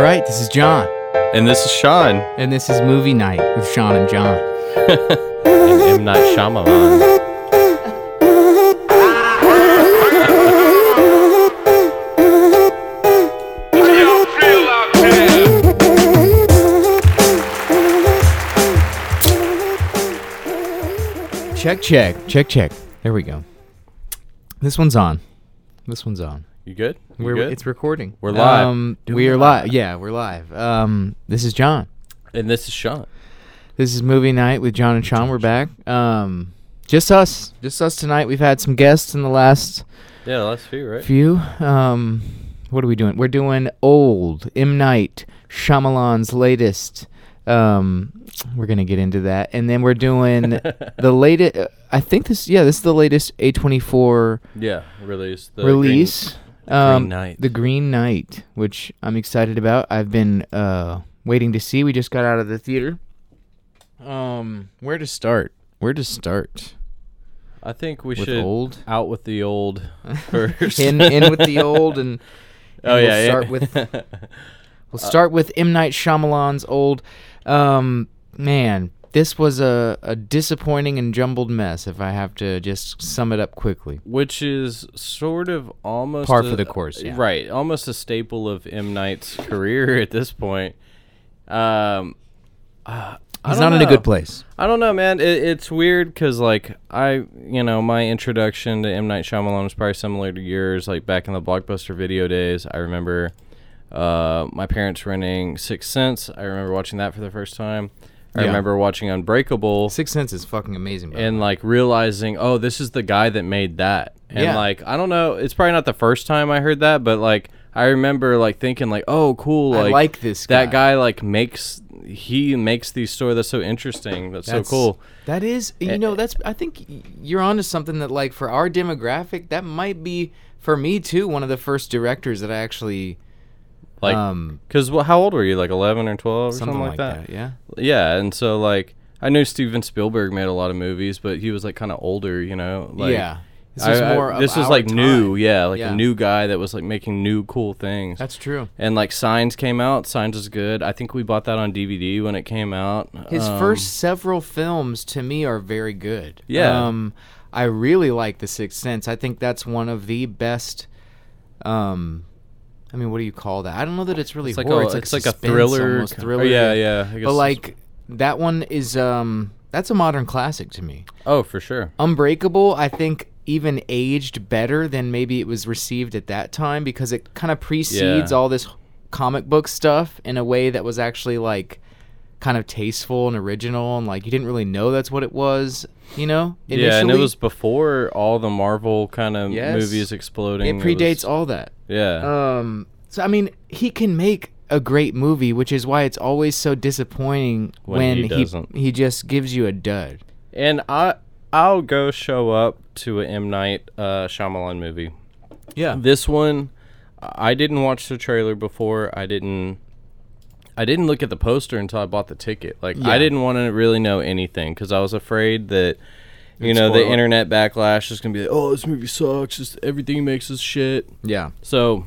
All right, this is John, And this is Sean and this is Movie Night with Sean and John. and M. Night Shyamalan. Check, check, check, check. There we go. This one's on. This one's on. You good? You We're, good? It's recording. We're live. Um, we are live. live. Yeah, we're live. Um, this is John. and this is Sean. This is movie night with John and Sean. We're back. Um, just us. Just us tonight. We've had some guests in the last Yeah, last few, right? few. Um, what are we doing? We're doing old M Night Shyamalan's latest. Um, we're gonna get into that, and then we're doing the latest. I think this. Yeah, this is the latest A twenty four Yeah, release. The release. Green um, Knight. The Green Knight, which I'm excited about. I've been uh waiting to see. We just got out of the theater. Um, where to start? Where to start? I think we With should old? out with the old first. in in with the old and. oh and yeah, we'll yeah. start with We'll start with M Night Shyamalan's old. Um, man, this was a, a disappointing and jumbled mess. If I have to just sum it up quickly. which is sort of almost Par for the course, yeah. right? Almost a staple of M Night's career at this point. Um, uh, He's not in a good place. I don't know, man. It, it's weird because, like, I, you know, my introduction to M Night Shyamalan was probably similar to yours. Like back in the blockbuster video days, I remember uh, my parents renting Sixth Sense. I remember watching that for the first time. I Yeah. remember watching Unbreakable Sixth Sense is fucking amazing. and like realizing, oh, this is the guy that made that. And Yeah. like, I don't know, it's probably not the first time I heard that, but like, I remember like thinking like, oh, cool, I like, like this that guy. guy like makes he makes these stories that's so interesting. That's, That's- so cool. That is, you know, that's. I think you're onto something that, like, for our demographic, that might be for me too. One of the first directors that I actually, Like, um, because well, how old were you? Like eleven or twelve or something, something, like that. Yeah. Yeah, and so like I knew Steven Spielberg made a lot of movies, but he was like kind of older, you know. Like, yeah. This I- was I- more. of this was our like new, yeah, like Yeah. a new guy that was like making new cool things. That's true. and like Signs came out. Signs is good. I think we bought that on DVD when it came out. His Um, first several films to me are very good. Yeah. Um, I really like The Sixth Sense. I think that's one of the best. Um, I mean, what do you call that? I don't know that it's really it's like horror. a, it's like, it's like a thriller, almost thriller. Oh, yeah, yeah. But like that one is um, that's a modern classic to me. oh, for sure. Unbreakable, I think, even aged better than maybe it was received at that time because it kind of precedes Yeah. all this comic book stuff in a way that was actually like kind of tasteful and original and like you didn't really know that's what it was, you know? Yeah, and it was before all the Marvel kind of Yes. movies exploding. it predates was- all that. Yeah. Um so I mean, he can make a great movie, which is why it's always so disappointing When when, he he he just gives you a dud. And I I'll go show up to a M Night uh, Shyamalan movie. Yeah. This one, I didn't watch the trailer before. I didn't. I didn't look at the poster until I bought the ticket. Like Yeah. I didn't want to really know anything because I was afraid that, you know, the internet backlash is gonna be like, "Oh, this movie sucks. Just everything makes is shit." Yeah. So,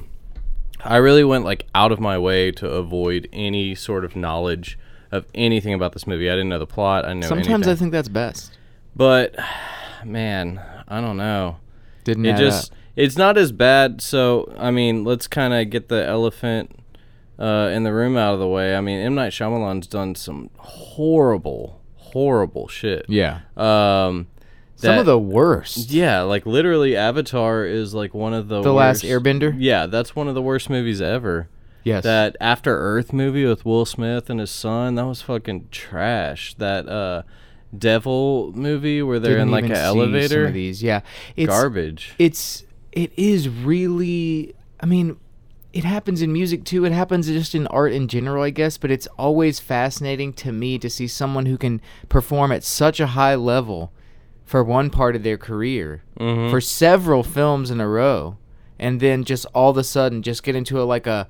I really went like out of my way to avoid any sort of knowledge of anything about this movie. I didn't know the plot. I know Sometimes anything. I think that's best. But man, I don't know. Didn't It just up. it's not as bad. So I mean, let's kind of get the elephant uh, in the room out of the way. I mean, M Night Shyamalan's done some horrible, horrible shit. Yeah. Um, Some of the worst. yeah, like literally, Avatar is like one of the The Last Airbender? Yeah, that's one of the worst movies ever. Yes. That After Earth movie with Will Smith and his son, that was fucking trash. That uh, Devil movie where they're Didn't in like an elevator, of these, yeah, it's garbage. It's it is really. I mean, it happens in music too. It happens just in art in general, I guess. But it's always fascinating to me to see someone who can perform at such a high level for one part of their career Mhm. for several films in a row, and then just all of a sudden just get into a like a.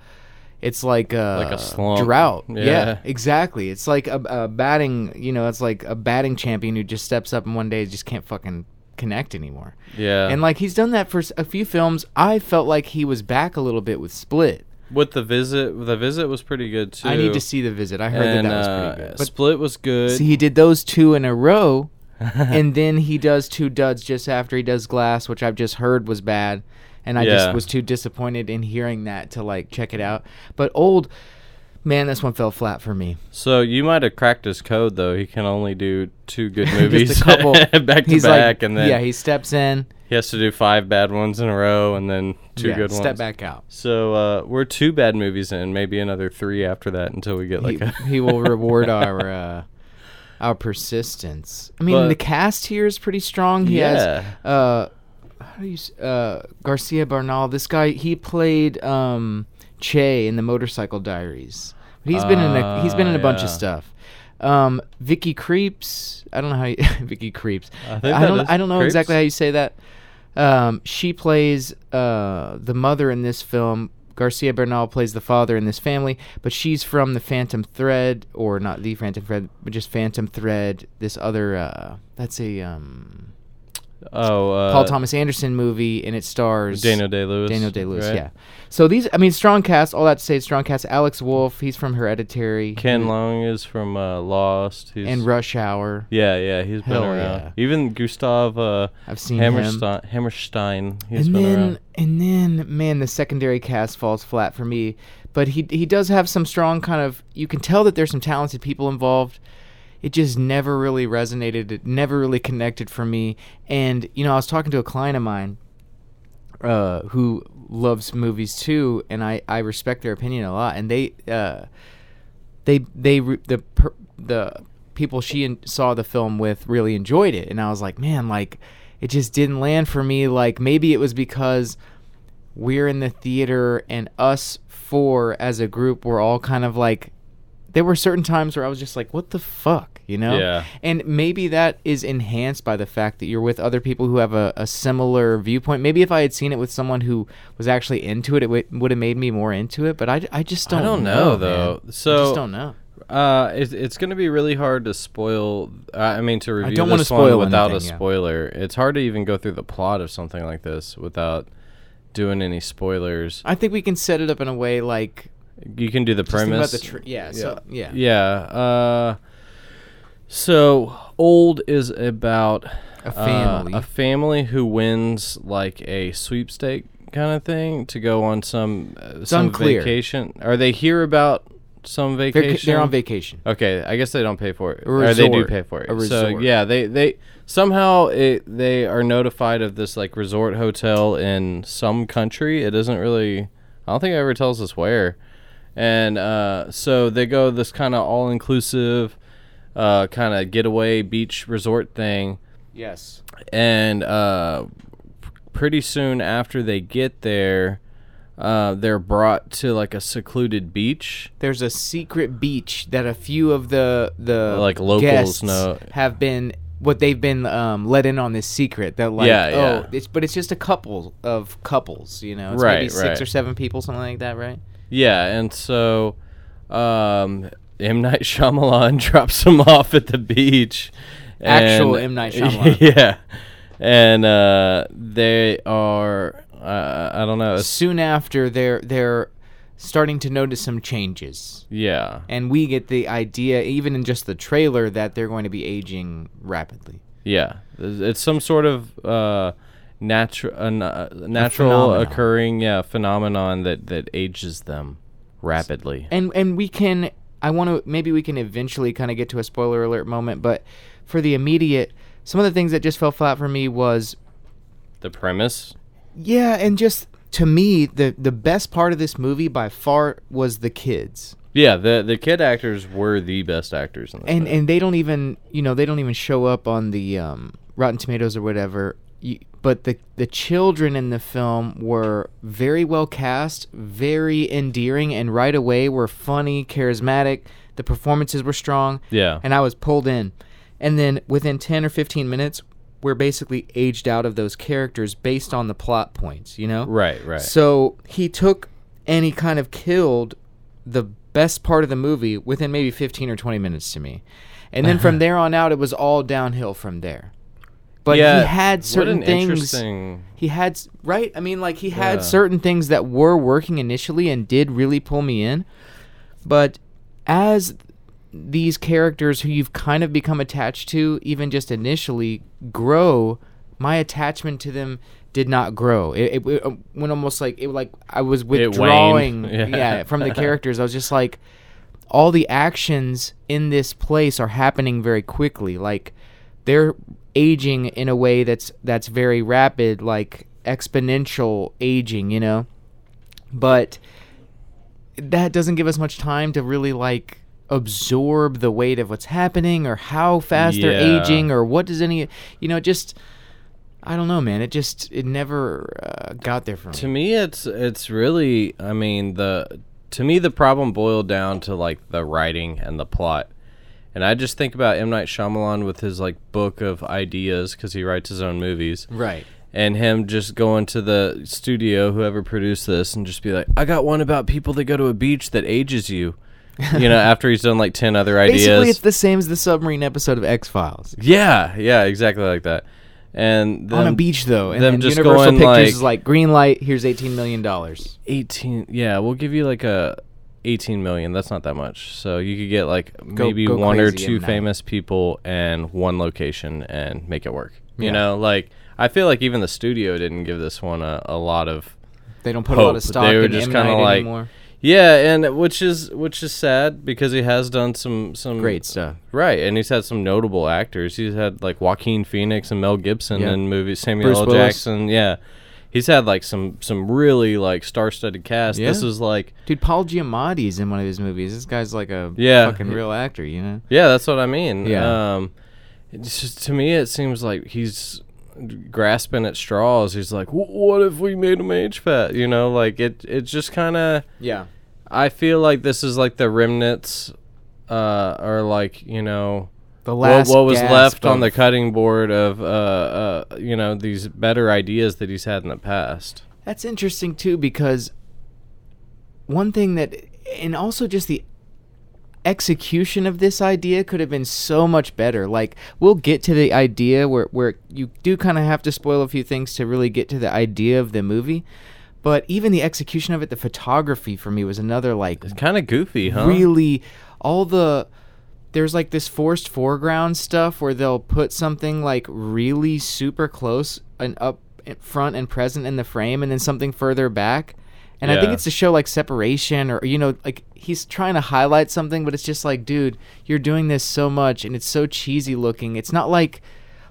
It's like a, Like a slump. drought. Yeah. yeah, exactly. It's like a, a batting, you know, it's like a batting champion who just steps up and one day just can't fucking connect anymore. Yeah. And like he's done that for a few films. I felt like he was back a little bit with Split. with the visit, the visit was pretty good too. I need to see the visit. I heard and, that that was uh, pretty good. But Split was good. see, he did those two in a row, and then he does two duds just after he does Glass, which I've just heard was bad, and I Yeah. just was too disappointed in hearing that to like check it out. But old, man, this one fell flat for me. so you might have cracked his code though. He can only do two good movies just a couple back to back, like, and then yeah, he steps in, he has to do five bad ones in a row, and then two yeah, good step ones. Step back out. So uh, we're two bad movies in, maybe another three after that until we get like he, a. he will reward our uh, our persistence. I mean, But- the cast here is pretty strong. He Yeah. has uh, how do you uh, Garcia Bernal. This guy he played um, Che in the Motorcycle Diaries. But he's been in a he's been in a bunch Ah, of stuff. Um, Vicky Krieps. I don't know how you, Vicky Krieps. I I, don't I don't know Krieps. exactly how you say that. Um, she plays uh, the mother in this film. Garcia Bernal plays the father in this family, but she's from the Phantom Thread, or not the Phantom Thread, but just Phantom Thread. This other, uh, that's a um, Oh, uh, Paul Thomas Anderson movie, and it stars Daniel Day Lewis. Daniel Day Lewis. right? Yeah. So these, I mean, strong cast. All that to say, strong cast. Alex Wolff, he's from Hereditary. Ken Leung is from uh, Lost. He's, and Rush Hour. Yeah, yeah, he's been Hell around. yeah. Even Gustaf uh, I've seen him. Hammarsten, Hammarsten, he's and been then around. and then man the secondary cast falls flat for me but he he does have some strong kind of you can tell that there's some talented people involved it just never really resonated it never really connected for me. And you know i was talking to a client of mine uh, who loves movies too and i i respect their opinion a lot. And they uh they they the the people she en- saw the film with really enjoyed it. And I was like man like it just didn't land for me. Like maybe it was because we're in the theater and us four as a group were all kind of like there were certain times where I was just like what the fuck you know Yeah. and maybe that is enhanced by the fact that you're with other people who have a, a similar viewpoint maybe if I had seen it with someone who was actually into it it w- would have made me more into it but I, I just don't I don't know, know, though. man. I So- just don't know Uh, it's it's going to be really hard to spoil. Uh, I mean, to review don't wanna this spoil one without anything, a yeah. spoiler. It's hard to even go through the plot of something like this without doing any spoilers. I think we can set it up in a way like You can do the just think premise. about the tr- yeah, so yeah. Yeah. Uh, so old is about A uh, family. a family who wins like a sweepstake kind of thing to go on some uh, some unclear. vacation. Are they hear about some They're, vacation? they're on vacation. Okay, I guess they don't pay for it, A or they do resort. pay for it. A So resort. yeah, they they somehow it, they are notified of this like resort hotel in some country. It doesn't really. I don't think it ever tells us where, and uh, so they go this kind of all inclusive, uh, kind of getaway beach resort thing, Yes. and uh, pretty soon after they get there. Uh, they're brought to like a secluded beach. There's a secret beach that a few of the the Like locals know. have been what they've been um, let in on this secret that like Yeah, oh yeah. it's but it's just a couple of couples you know it's Right, maybe six right. or seven people something like that right Yeah, and so um, M Night Shyamalan drops him off at the beach. Actual and- M. Night Shyamalan. Yeah, and uh, they are. Uh, I don't know. soon after they're they're starting to notice some changes Yeah, and we get the idea even in just the trailer that they're going to be aging rapidly yeah. It's it's some sort of uh, natural, uh, na- natural occurring, yeah, phenomenon that that ages them rapidly. and and we can i want to maybe we can eventually kind of get to a spoiler alert moment but for the immediate some of the things that just fell flat for me was The premise. yeah and just to me the the best part of this movie by far was the kids Yeah, the the kid actors were the best actors in this and movie. and they don't even you know they don't even show up on the um, Rotten Tomatoes or whatever. You, but the the children in the film were very well cast, very endearing, and right away were funny, charismatic. The performances were strong, yeah, and I was pulled in. And then within ten or fifteen minutes, we're basically aged out of those characters based on the plot points. You know, right, right. so he took and he kind of killed the best part of the movie within maybe 15 or 20 minutes to me. And then from there on out, it was all downhill from there. But yeah, he had certain things. interesting- He had right. I mean, like he had Yeah. certain things that were working initially and did really pull me in, but as these characters who you've kind of become attached to, even just initially, grow, my attachment to them did not grow. It, it, it um, went almost like it like I was withdrawing, Yeah. yeah, from the characters. I was just like, all the actions in this place are happening very quickly. Like they're aging in a way that's that's very rapid, like exponential aging, you know. But that doesn't give us much time to really like absorb the weight of what's happening or how fast they're aging or what does any you know just I don't know, man. It just it never uh, got there for me. To me, it's it's really. I mean, the to me the problem boiled down to like the writing and the plot, and I just think about M Night Shyamalan with his like book of ideas because he writes his own movies, right. and him just going to the studio, whoever produced this, and just be like, I got one about people that go to a beach that ages you, you know, after he's done like ten other ideas. Basically, it's the same as the submarine episode of X Files. yeah, yeah, exactly like that. And On a beach, though, and them then just Universal going, Pictures like- is like green light. Here's eighteen million dollars. 18 yeah we'll give you like a 18 million that's not that much so you could get like Go- maybe go one or crazy two. Night. famous people and one location and make it work you Yeah. know like i feel like even the studio didn't give this one a, a lot of They don't put a lot Hope. of stock They were in just M. kinda Night like- anymore. yeah and which is which is sad because he has done some some Great stuff. right and he's had some notable actors he's had like joaquin phoenix and mel gibson Yeah. in movies samuel Bruce l Willis. jackson yeah he's had like some some really like star-studded cast this is like Dude, Paul Giamatti's in one of his movies. This guy's like a Yeah. fucking real actor, you know? Yeah, that's what I mean. Yeah. Um, just to me, it seems like he's grasping at straws. He's like, "What if we made him age fat?" You know, like it. It's just kind of. Yeah. I feel like this is like the remnants, uh, or like you know. The What, last what was gasp left on the cutting board of uh, uh, you know these better ideas that he's had in the past. That's interesting too because one thing that and also just the execution of this idea could have been so much better. Like we'll get to the idea where where you do kind of have to spoil a few things to really get to the idea of the movie. But even the execution of it, the photography for me was another like It's kind of goofy, huh? really all the there's like this forced foreground stuff where they'll put something like really super close and up front and present in the frame and then something further back and i think it's to show like separation or you know like he's trying to highlight something but it's just like dude you're doing this so much and it's so cheesy looking it's not like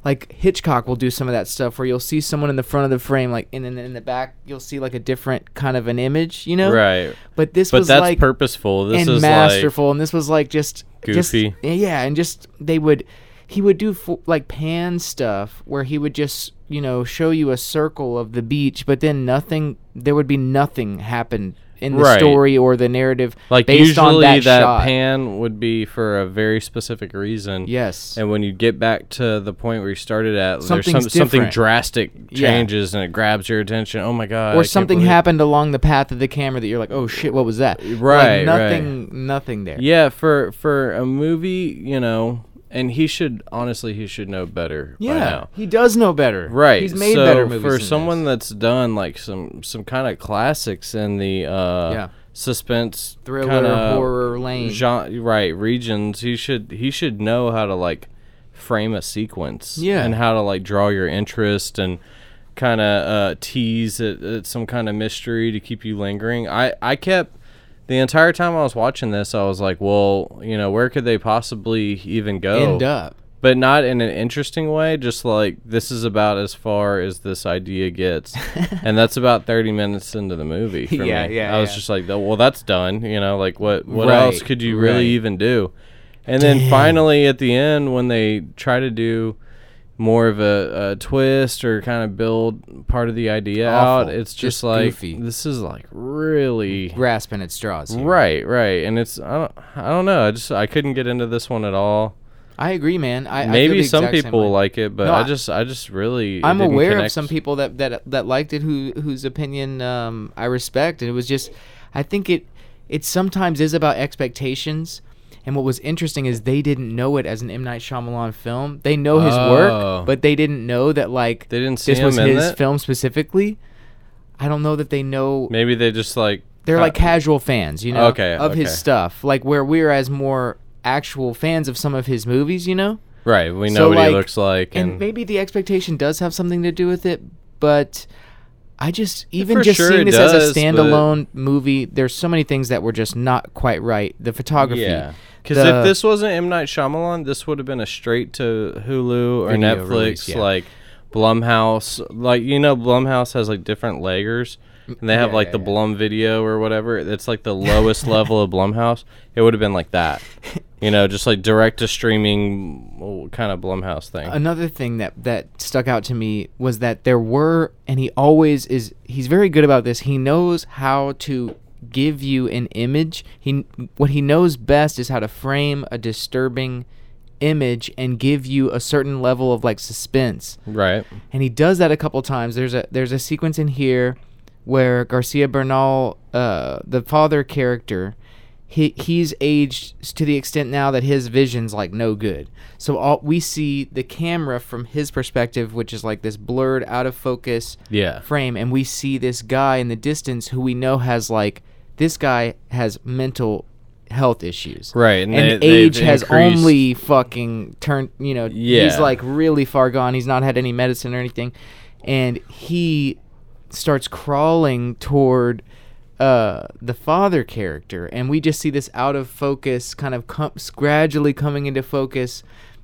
like Hitchcock will do some of that stuff where you'll see someone in the front of the frame, like, and then in the back you'll see like a different kind of an image, you know? Right. But this But was that's like purposeful. This and is masterful, and this was like just just- Goofy. yeah, and just they would he would do fo- like pan stuff where he would just you know show you a circle of the beach, but then nothing. There would be nothing happen in the Right. story or the narrative like based on usually that, shot. pan would be for a very specific reason. yes, And when you get back to the point where you started at, there's some, something drastic Yeah. changes and it grabs your attention. Oh my god! Or can't something happened along the path of the camera that you're like, oh shit, what was that? Right, right. like, nothing, nothing there. Yeah, for for a movie, you know, and he should honestly he should know better yeah, now. he does know better. Right. he's made so better movies for someone this. that's done like some some kind of classics in the uh Yeah. suspense thriller, horror lane. genre, right regions he should he should know how to like frame a sequence Yeah. and how to like draw your interest and kind of uh, tease at, at some kind of mystery to keep you lingering i i kept the entire time i was watching this i was like well you know where could they possibly even go End up. but not in an interesting way just like this is about as far as this idea gets and that's about 30 minutes into the movie for Yeah, me yeah, i was yeah. just like "Oh, well that's done you know like what what Right, else could you really right. even do and then Damn. finally at the end when they try to do more of a, a twist or kind of build part of the idea Awful. out it's just, Just like goofy. this is like really Grasping at straws. here. right right and it's I don't, I don't know i just i couldn't get into this one at all I agree, man. I I maybe the some people like it but No, I, I- just i just really I'm aware of some people that, that that liked it who whose opinion um, I respect, and it was just I think it it sometimes is about expectations, And what was interesting is they didn't know it as an M Night Shyamalan film. They know his Oh. work, but they didn't know that like They didn't see this was his it? film specifically. I don't know that they know. Maybe they just like They're like uh, casual fans, you know, Okay, of his stuff. Like where we're as more actual fans of some of his movies, you know. right. We know So, what like- he looks like, and and, maybe the expectation does have something to do with it, but I just even just sure seeing this as does, a but- standalone movie, there's so many things that were just not quite right. The photography, yeah. Because if this wasn't M Night Shyamalan, this would have been a straight to Hulu or Video Netflix, release, yeah. like Blumhouse. Like you know, Blumhouse has like different layers, and they have Yeah, like yeah, the. Blum Video or whatever. It's like the lowest level of Blumhouse. It would have been like that, you know, just like direct to streaming kind of Blumhouse thing. Another thing that that stuck out to me was that there were, and he always is. He's very good about this. He knows how to give you an image. He what he knows best is how to frame a disturbing image and give you a certain level of like suspense. right. and he does that a couple times. There's a there's a sequence in here where Garcia Bernal, uh, the father character, he he's aged to the extent now that his vision's like no good. So all we see the camera from his perspective, which is like this blurred, out of focus Yeah. frame, and we see this guy in the distance who we know has like this guy has mental health issues. Right, and And, they- age has increased- only fucking turned, you know, he's like really far gone. He's not had any medicine or anything. And he starts crawling toward uh, the father character. And we just see this out of focus, kind of com- gradually coming into focus.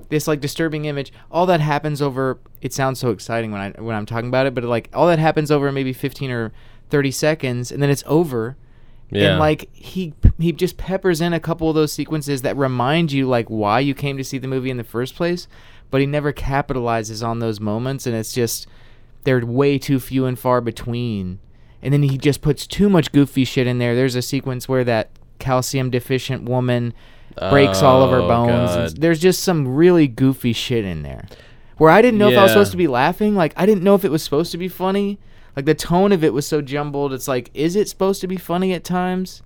This like disturbing image. All that happens over. It sounds so exciting when I when I'm talking about it, but like all that happens over maybe 15 or 30 seconds, and then it's over. Yeah. And like he he just peppers in a couple of those sequences that remind you like why you came to see the movie in the first place, but he never capitalizes on those moments and it's just they're way too few and far between. And then he just puts too much goofy shit in there. There's a sequence where that calcium deficient woman breaks all of her Oh, bones. there's just some really goofy shit in there. Where I didn't know if I was supposed to be laughing. Like I didn't know if it was supposed to be funny. Like the tone of it was so jumbled. It's like, is it supposed to be funny at times?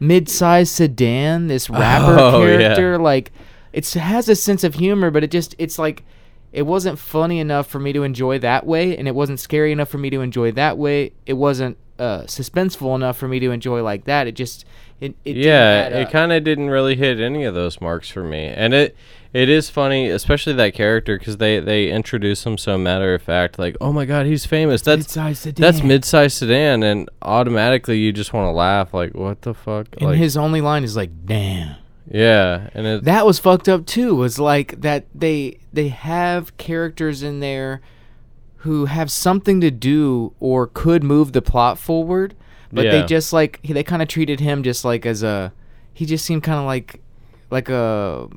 Mid-sized sedan, this rapper Oh, yeah. character, like it's, it has a sense of humor, but it just it's like it wasn't funny enough for me to enjoy that way, and it wasn't scary enough for me to enjoy that way. It wasn't uh, suspenseful enough for me to enjoy like that. It just it, it didn't yeah, it kind of didn't really hit any of those marks for me, and it it is funny, especially that character because they they introduce him so matter of fact, like oh my god, he's famous. That's Mid-sized sedan. that's mid-sized sedan, and automatically you just want to laugh, like what the fuck, And like his only line is like, "Damn." yeah, and it that was fucked up too was like that they they have characters in there who have something to do or could move the plot forward but they just like they kind of treated him just like as a he just seemed kind of like like a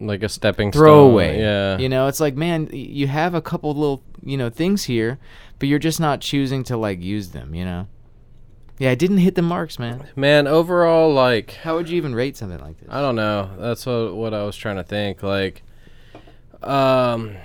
like a stepping throwaway stone. Yeah, you know it's like man you have a couple little you know things here but you're just not choosing to like use them you know yeah I didn't hit the marks man man. Overall, like how would you even rate something like this I don't know. That's what what I was trying to think. Like, um,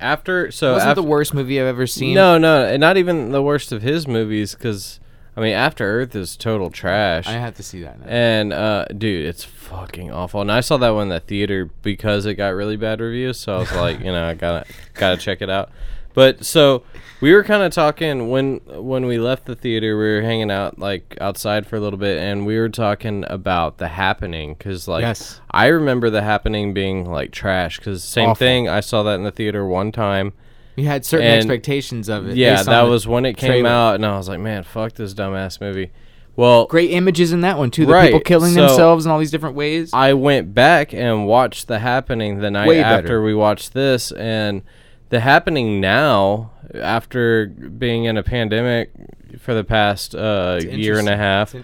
after so wasn't after, the worst movie i've ever seen No, no, and not even the worst of his movies. Because I mean, After Earth is total trash. i have to see that now. and uh, dude, it's fucking awful. And I saw that one in the theater because it got really bad reviews. So I was like, you know, I gotta gotta check it out. But so we were kind of talking when when we left the theater. We were hanging out like outside for a little bit, and we were talking about the happening because like Yes. I remember the happening being like trash. Because same Awful. thing, I saw that in the theater one time. You had certain And- expectations of it. Yeah, that was when it came trailer. out, and I was like, man, fuck this dumbass movie. Well, Great images in that one too. The Right, people killing so- themselves in all these different ways. I went back and watched The Happening the night Way after better. we watched this, and The Happening now, after being in a pandemic for the past uh, year and a half,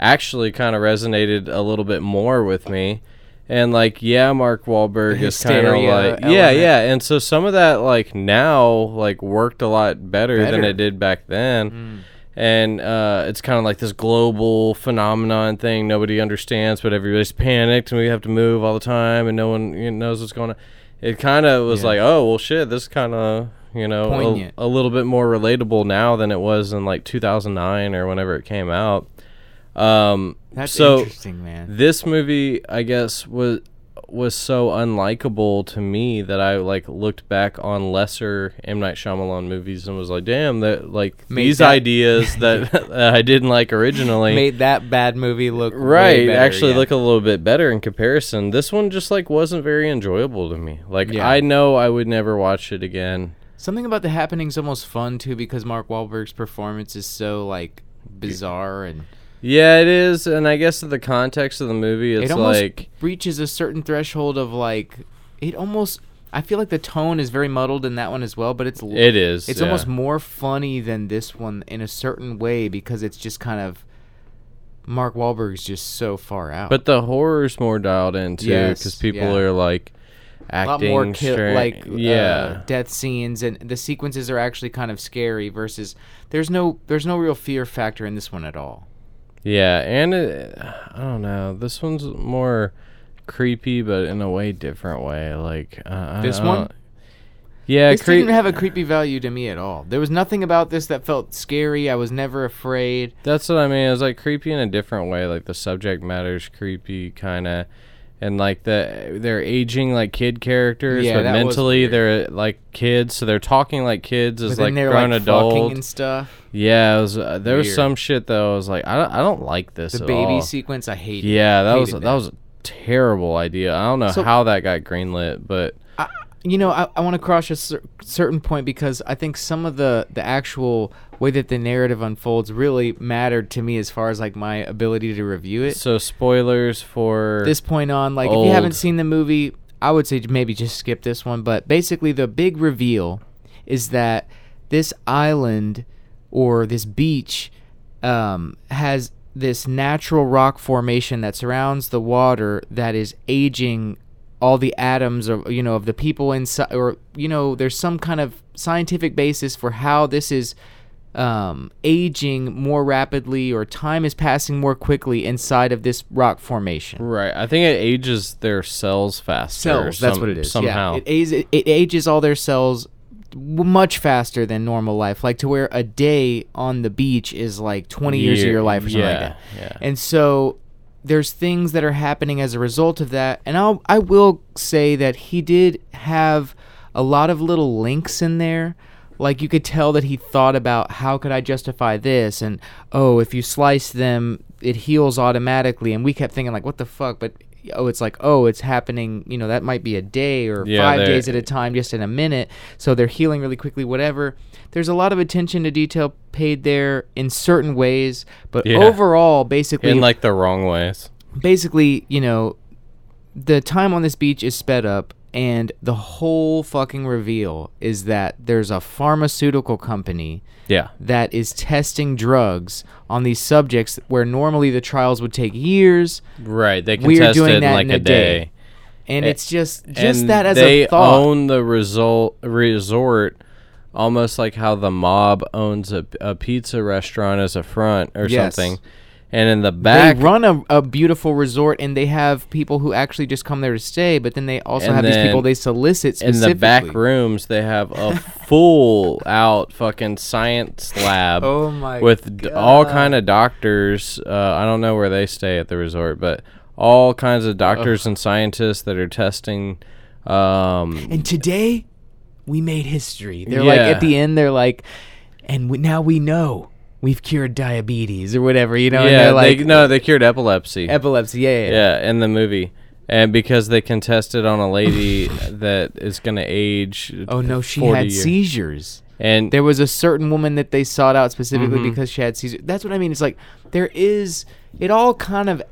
actually kind of resonated a little bit more with me. And like, yeah, Mark Wahlberg is kind of like, yeah, element. yeah. And so some of that like now like worked a lot better, than it did back then Mm. and uh, it's kind of like this global phenomenon thing nobody understands but everybody's panicked and we have to move all the time and no one you know, knows what's going on it kind of was Yeah. like oh well shit this kind of you know a, a little bit more relatable now than it was in like 2009 or whenever it came out Um, That's so interesting, man. this movie, I guess, was was so unlikable to me that I like looked back on lesser M Night Shyamalan movies and was like, "Damn, that like Made these that- ideas that, that I didn't like originally." Made that bad movie look right better, actually yeah. look a little bit better in comparison this one just like wasn't very enjoyable to me like Yeah. i know i would never watch it again Something about the happening's almost fun too because Mark Wahlberg's performance is so like bizarre and yeah it is and i guess in the context of the movie it's it almost like reaches a certain threshold of like it almost I feel like the tone is very muddled in that one as well, but it's it is it's yeah. almost more funny than this one in a certain way because it's just kind of Mark Wahlberg's just so far out. but the horror's more dialed in too Yes, because people yeah. are like a lot acting more kill, like yeah uh, death scenes and the sequences are actually kind of scary versus there's no there's no real fear factor in this one at all. Yeah and it, i don't know this one's more creepy but in a way different way like uh, This one? yeah this creep- didn't have a creepy value to me at all. There was nothing about this that felt scary. I was never afraid. That's what I mean. It was like creepy in a different way. Like the subject matter's creepy, kind of, and like the they're aging like kid characters, Yeah, but that was mentally weird. they're like kids. So they're talking like kids as like they're grown like adult. fucking and stuff. yeah, it was, uh, there was Weird. some shit though. I was like, I don't, I don't like this. The at baby all. sequence, I hate. Yeah, that was that was a terrible idea. I don't know So- how that got greenlit, but I, you know, I, I want to cross a cer- certain point because I think some of the the actual way that the narrative unfolds really mattered to me as far as like my ability to review it. so spoilers for this point on, like if you haven't seen the movie, I would say maybe just skip this one. But basically, the big reveal is that this island or this beach um, has this natural rock formation that surrounds the water that is aging all the atoms of you know of the people inside or you know there's some kind of scientific basis for how this is um, aging more rapidly or time is passing more quickly inside of this rock formation right. I think it ages their cells faster. cells. That's what it is. Somehow. yeah. it, ages, it, it ages all their cells much faster than normal life. Like to where a day on the beach is like twenty years of your life or something like that. yeah. And so there's things that are happening as a result of that. And I'll I will say that he did have a lot of little links in there. Like you could tell that he thought about how could I justify this? And oh if you slice them it heals automatically. And we kept thinking like what the fuck? But oh it's like oh it's happening you know that might be a day or Yeah, five days at a time just in a minute. So they're healing really quickly whatever. There's a lot of attention to detail paid there in certain ways but Yeah. overall basically in like the wrong ways. basically, you know, the time on this beach is sped up, and the whole fucking reveal is that there's a pharmaceutical company Yeah. that is testing drugs on these subjects where normally the trials would take years, Right. They can We are test doing it in that like in a a day. day. and it's just just that as they a thought. own the result resort almost like how the mob owns a, a pizza restaurant as a front or Yes. something. And in the back they run a, a beautiful resort, and they have people who actually just come there to stay. But then they also have these people they solicit in the back rooms they have a full out fucking science lab Oh my with d- all kind of doctors uh, i don't know where they stay at the resort but all kinds of doctors and scientists that are testing um And today, we made history. They're like at the end, they're like, and we, now we know we've cured diabetes or whatever, you know. and yeah they're like they, no they cured epilepsy epilepsy. Yeah, yeah, yeah. yeah in the movie and because they can test it on a lady that is going to age Oh no, she 40 had years. seizures. and There was a certain woman that they sought out specifically Mhm. because she had seizures. That's what I mean. It's like there is. It all kind of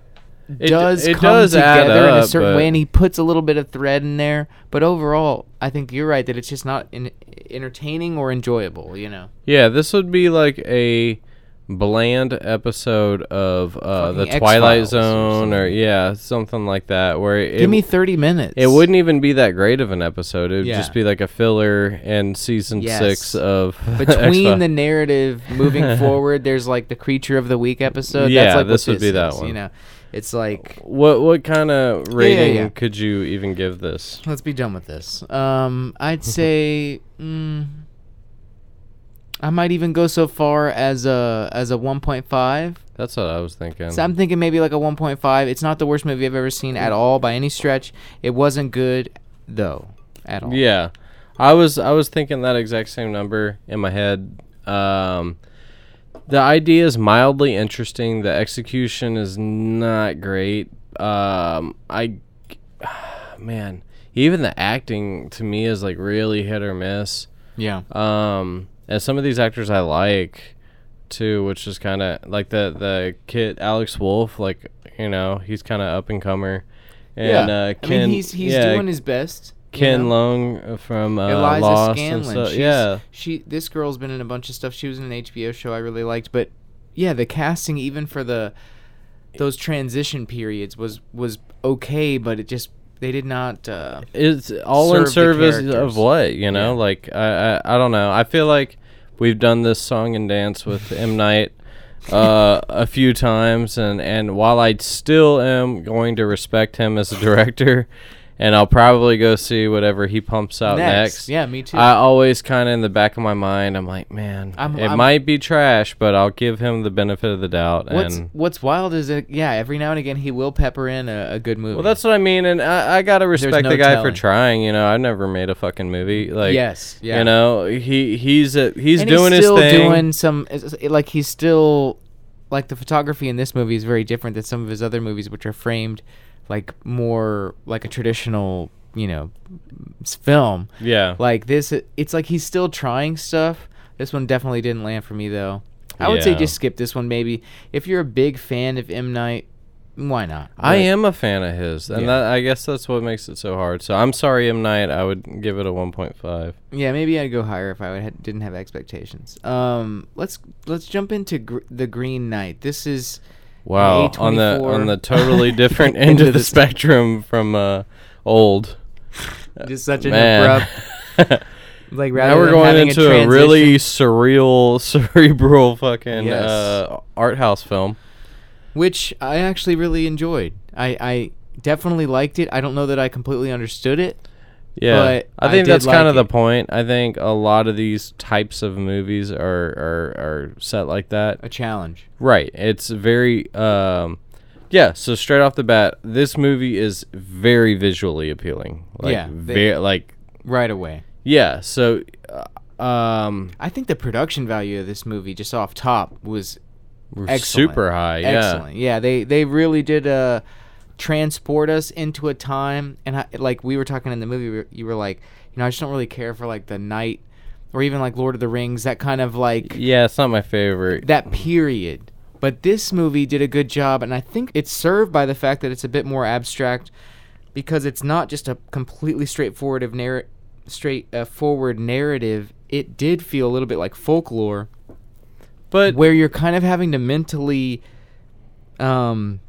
It- does it come does together in a certain way, and he puts a little bit of thread in there. But overall, I think you're right that it's just not in, entertaining or enjoyable. You know. Yeah, this would be like a bland episode of uh, the Twilight X-Files or Zone, or, something. yeah, something like that. Where it, Give me 30 minutes. it wouldn't even be that great of an episode. It would Yeah. just be like a filler in season Yes. six of between X-Files. the narrative moving forward there's like the creature of the week episode Yeah, that's like this what would be that is, one. you know it's like What what kind of yeah, rating yeah. could you even give this? let's be done with this um i'd say mm, I might even go so far as a as a 1.5. That's what I was thinking. So I'm thinking maybe like a 1.5. It's not the worst movie I've ever seen at all by any stretch. It wasn't good though at all. Yeah, I was I was thinking that exact same number in my head. Um, the idea is mildly interesting. The execution is not great. Um, I, man, even the acting to me is like really hit or miss. Yeah. Um, and some of these actors I like too, which is kind of like the the kid Alex Wolff. Like you know, he's kind of up and comer. And yeah. uh, I mean, he's he's yeah, doing his best. you Ken know? Leung from uh, Eliza Lost and Scanlen. stuff. She's, Yeah, She this girl's been in a bunch of stuff. She was in an HBO show I really liked, but yeah, the casting even for the those transition periods was was okay, but it just they did not uh it's all in service of what you know. Yeah. Like I, I I don't know. I feel like we've done this song and dance with M Night uh, a few times, and and while I still am going to respect him as a director, and I'll probably go see whatever he pumps out next. Yeah, me too. I always kind of in the back of my mind, I'm like, man, I'm- it I'm- might be trash, but I'll give him the benefit of the doubt. what's and what's wild is that yeah, every now and again he will pepper in a, a good movie. well, that's what I mean, and I, I gotta respect no the guy telling. for trying. You know, I've never made a fucking movie. Like, yes, yeah. you know, he he's a, he's and doing he's his still thing. doing some it's- it's like he's still like the photography in this movie is very different than some of his other movies which are framed like more like a traditional you know film yeah, like this it's like he's still trying stuff this one definitely didn't land for me though i would say just skip this one maybe if you're a big fan of m night why not I am a fan of his, and Yeah. that I guess that's what makes it so hard. So I'm sorry, M Night. I would give it a 1.5. Yeah, maybe I'd go higher if I had, didn't have expectations. Um, let's let's jump into gr- the Green Knight. This is Wow, on the A24 on the totally different end of the, the spectrum from uh, old. just such an Man. abrupt. Like rather now we're going into a, a, really surreal, cerebral fucking Yes. uh, art house film. which I actually really enjoyed. I I definitely liked it. I don't know that I completely understood it. Yeah, But I I think did that's kind like of the point. I think a lot of these types of movies are are, are set like that. A challenge. Right. It's very um yeah, so straight off the bat, this movie is very visually appealing. Like Yeah, they- very like Right away. yeah, so uh, um I think the production value of this movie, just off top, was Excellent. super high. Yeah. excellent. Yeah, they they really did uh transport us into a time and I, like we were talking in the movie were- you were like, you know, I just don't really care for like the night or even like Lord of the Rings, that kind of like Yeah, it's not my favorite. that period. But this movie did a good job, and I think it's served by the fact that it's a bit more abstract because it's not just a completely straightforward of narr- straight uh, forward narrative. It did feel a little bit like folklore, But where you're kind of having to mentally um,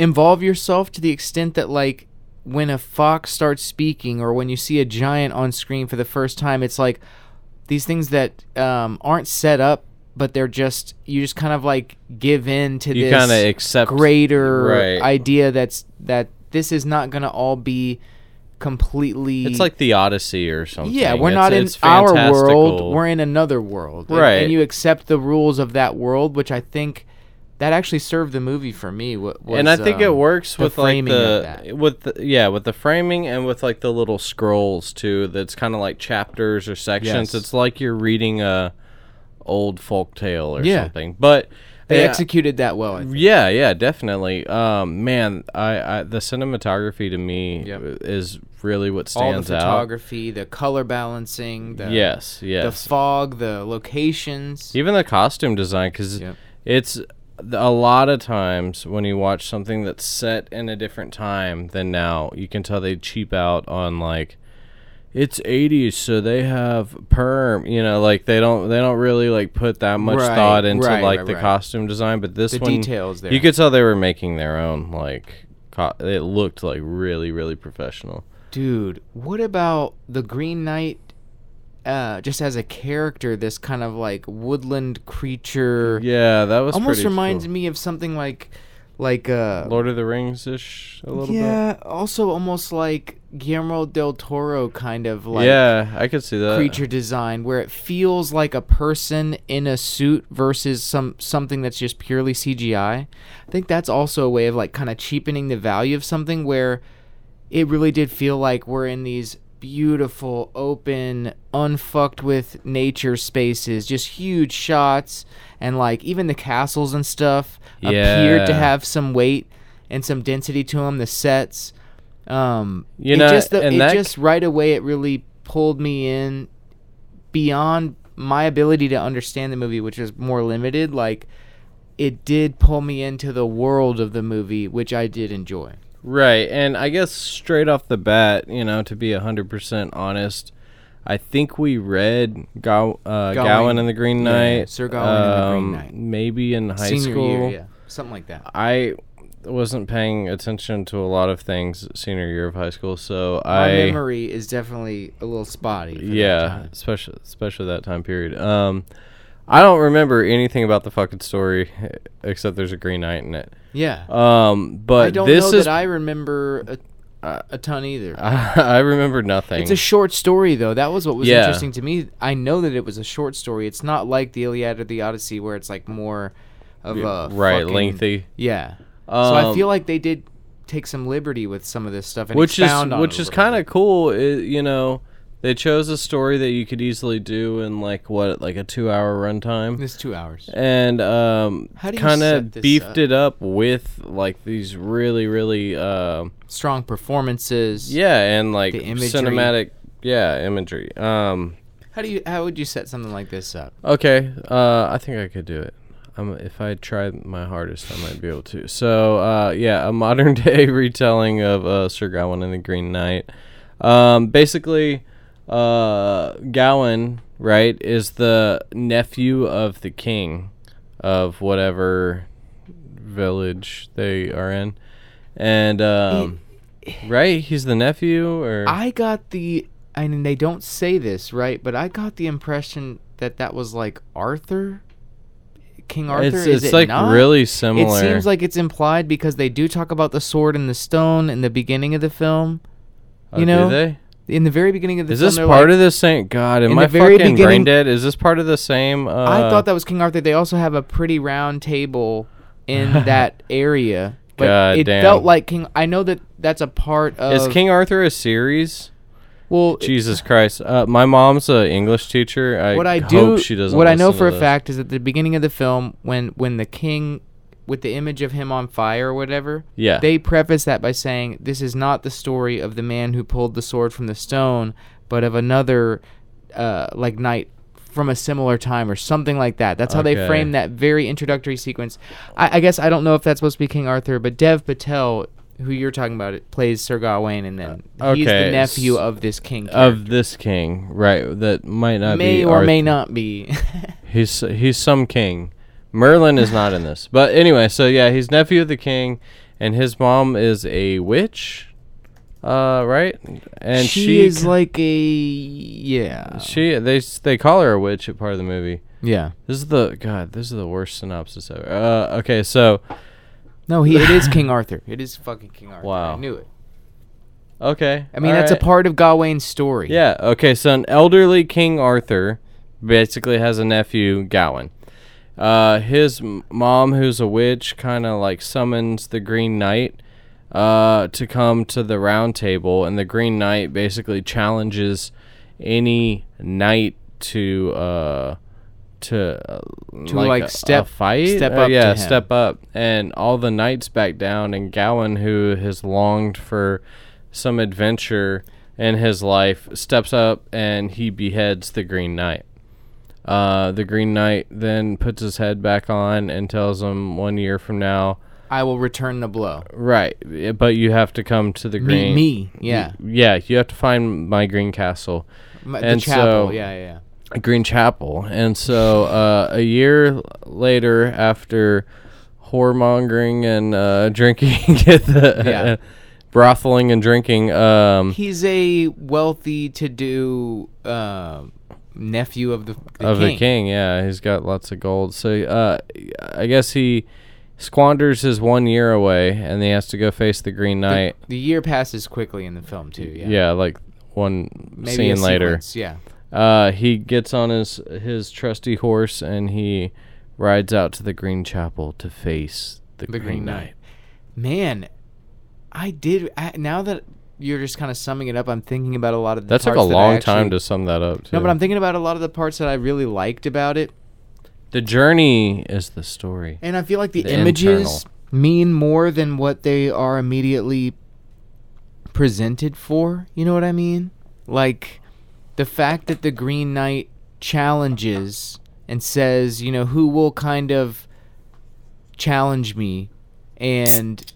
involve yourself to the extent that like when a fox starts speaking or when you see a giant on screen for the first time it's like these things that um, aren't set up but they're just you just kind of like give in to you this kind of accept greater right. idea that's that this is not going to all be completely It's like the Odyssey or something. yeah, we're It's- not in our world. We're in another world. And- Right. And, you accept the rules of that world, which I think that actually served the movie for me. wa- Was, and I think it um, works the with like the that. with the, yeah with the framing and with like the little scrolls too. That's kind of like chapters or sections. Yes. It's like you're reading a old folk tale or Yeah. something. But They yeah, executed that well. I think. yeah, yeah, definitely. Um, man, I, I the cinematography to me Yep. is really what All the stands out. photography, the color balancing, the Yes, the fog, the locations. Even the costume design, because Yep. it's a lot of times when you watch something that's set in a different time than now, you can tell they cheap out on like it's 80s so they have perm you know like they don't they don't really like put that much Right, thought into right, like right, the costume design but this The one details there. you could tell they were making their own like co- it looked like really really professional Dude, what about the Green Knight? Uh, just as a character, this kind of like woodland creature. yeah that was almost reminds cool. me of something like like uh Lord of the Rings ish a little bit. yeah, also almost like Guillermo del Toro kind of like yeah, I could see that. creature design where it feels like a person in a suit versus some something that's just purely CGI. I think that's also a way of like kind of cheapening the value of something where it really did feel like we're in these beautiful, open, unfucked with nature spaces, just huge shots and like even the castles and stuff appeared to have some weight and some density to them, the sets. Um You know, just the, it that- just right away it really pulled me in beyond my ability to understand the movie which is more limited. Like it did pull me into the world of the movie which I did enjoy Right, and I guess straight off the bat, you know, to be hundred percent honest, I think we read Gow- uh, Gawain. Gowan and the Green Knight. Yeah. Sir Gawain and the Green um, Knight. Maybe in high senior school. year yeah something like that I wasn't paying attention to a lot of things senior year of high school, so my I memory is definitely a little spotty yeah, especially especially that time period. Um, I don't remember anything about the fucking story except there's a Green Knight in it. Yeah Um, but I don't this know is that I remember a, a ton either I remember nothing. It's a short story, though. That was what was Yeah. interesting to me. I know that it was a short story. It's not like the Iliad or the Odyssey, where it's like more of a right, fucking- lengthy. Yeah. so I Um, feel like they did take some liberty with some of this stuff, and which is expound on which it a is little kind of cool. You know, they chose a story that you could easily do in like what, like a two-hour runtime, This two hours. and um, How do you kind set of this beefed up? it up with like these really, really, um Strong performances. yeah, and like The imagery. cinematic, yeah, imagery. Um, How do you? How would you set something like this up? Okay, uh, I think I could do it. Um, if I tried my hardest, I might be able to. So, uh, yeah, a modern day retelling of uh, Sir Gawain and the Green Knight. Um, basically, uh, Gawain, right, is the nephew of the king of whatever village they are in, and um, right, he's the nephew, or I got the. I mean, they don't say this right, but I got the impression that that was like Arthur, King Arthur. it's Is it's it like not? really similar. It seems like it's implied because they do talk about the sword and the stone in the beginning of the film. Oh, you know, do they? In the very beginning of the Is this part like- of the same? God, am in I fucking brain dead? Is this part of the same? Uh, I thought that was King Arthur. They also have a pretty round table in that area, but God it damn. felt like King. I know that that's a part of. is King Arthur a series? Well, Jesus Christ! Uh, my mom's an English teacher. I what I hope do, she doesn't. what I know for a fact is at the beginning of the film, when when the king, with the image of him on fire or whatever, Yeah. they preface that by saying this is not the story of the man who pulled the sword from the stone, but of another, uh, like knight from a similar time or something like that. That's how they frame that very introductory sequence. I, I guess I don't know if that's supposed to be King Arthur, but Dev Patel. Who you're talking about? It plays Sir Gawain, and then Uh, he's the nephew of this king. of this king, right? That might not may be or may not be. He's he's some king. Merlin is not in this, but anyway. So yeah, he's nephew of the king, and his mom is a witch, uh, right? And she, she, is like a yeah. she they they call her a witch at part of the movie. yeah. This is the God. This is the worst synopsis ever. Uh, okay, so No, he it is King Arthur. It is fucking King Arthur. Wow. I knew it. okay. I mean, that's a part of Gawain's story. Yeah. Okay. So an elderly King Arthur basically has a nephew, Gawain. Uh, his mom, who's a witch, kind of like summons the Green Knight uh, to come to the round table, and the Green Knight basically challenges any knight to uh, to uh, To, like, a- a step- fight. step Uh, up to yeah, step up, and all the knights back down, and Gawain, who has longed for some adventure in his life, steps up and he beheads the Green Knight. Uh, the Green Knight then puts his head back on and tells him one year from now, I will return the blow. right, eh, but you have to come to the Me, Green. me, yeah. yeah, you have to find my Green Castle, My- and the chapel, so- yeah, yeah, yeah. Green Chapel, and so uh, a year later, after whoremongering and uh, drinking the Yeah. brotheling and drinking, um, He's a wealthy, to-do uh, nephew of the, the of king. the king. Yeah, he's got lots of gold. So uh, I guess he squanders his one year away, and he has to go face the Green Knight. The, year passes quickly in the film too. Yeah. yeah. like one Maybe scene later. sequence, Yeah. Uh, he gets on his his trusty horse and he rides out to the Green Chapel to face the, The Green, Green Knight. Knight. Man, I did. I, now that you're just kind of summing it up, I'm thinking about a lot of the That took a that long time to sum that up. Too. No, but I'm thinking about a lot of the parts that I really liked about it, the journey is the story. and I feel like the, The images internal. mean more than what they are immediately presented for. You know what I mean? Like the fact that the Green Knight challenges and says, you know, who will kind of challenge me and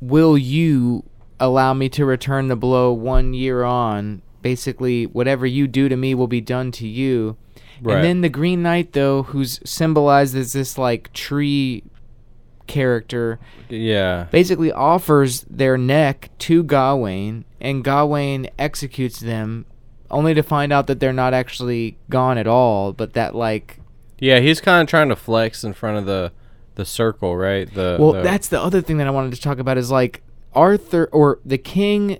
will you allow me to return the blow one year on? Basically, whatever you do to me will be done to you. Right. And then the Green Knight, though, who's symbolized as this like tree character, Yeah. basically offers their neck to Gawain, and Gawain executes them, only to find out that they're not actually gone at all, but that like Yeah, he's kind of trying to flex in front of the the circle, right? The Well, the- that's the other thing that I wanted to talk about is like Arthur or the king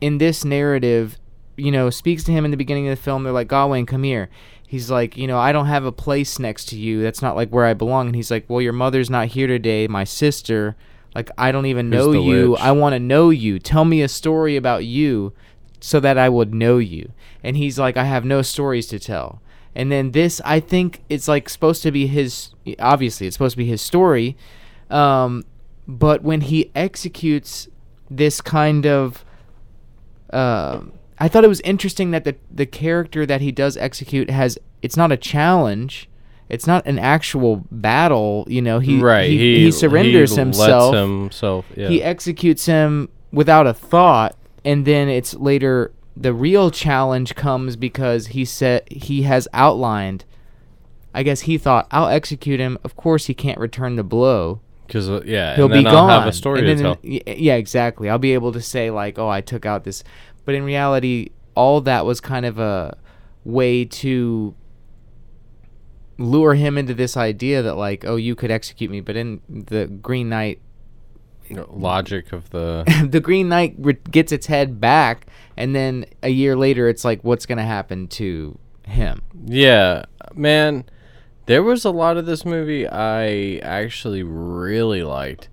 in this narrative, you know, speaks to him in the beginning of the film. They're like, Gawain, come here. He's like, you know, I don't have a place next to you. That's not like where I belong. And he's like, well, your mother's not here today. My sister. Like, I don't even know you. witch? I want to know you. Tell me a story about you so that I would know you. And he's like, I have no stories to tell. And then this, I think it's like supposed to be his. Obviously, it's supposed to be his story. Um, but when he executes this kind of, um I thought it was interesting that the the character that he does execute has. It's not a challenge. It's not an actual battle. You know, he right. He, he, surrenders he himself himself. Yeah. he executes him without a thought and then it's later the real challenge comes because he said he has outlined i guess he thought i'll execute him of course he can't return the blow Because uh, yeah, he'll be I'll gone have a story and to then, tell. yeah exactly i'll be able to say like oh i took out this but in reality all that was kind of a way to lure him into this idea that like oh you could execute me but in the green knight Logic of the the Green Knight re- gets its head back, and then a year later, it's like, what's gonna happen to him? yeah, man. There was a lot of this movie I actually really liked,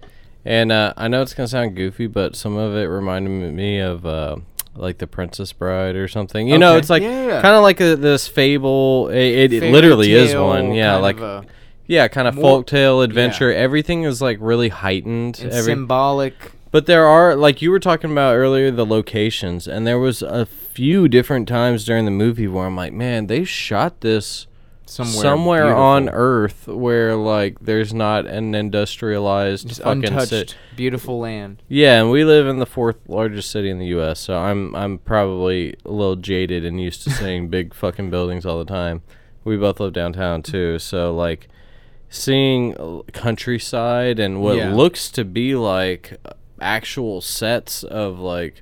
and uh, I know it's gonna sound goofy, but some of it reminded me of uh, like the Princess Bride or something. You know, it's like Yeah. kind of like a, this fable. It, it, it literally is one. Yeah, kind like of a- yeah, kind of more- folktale adventure. Everything is like really heightened. Every symbolic. But there are like you were talking about earlier the locations and there was a few different times during the movie where I'm like, man, they shot this Somewhere, somewhere, on earth where like there's not an industrialized just fucking untouched, city. beautiful land. Yeah, and we live in the fourth largest city in the US, so I'm I'm probably a little jaded and used to seeing big fucking buildings all the time. We both live downtown too, so like seeing countryside and what Yeah. looks to be like actual sets of like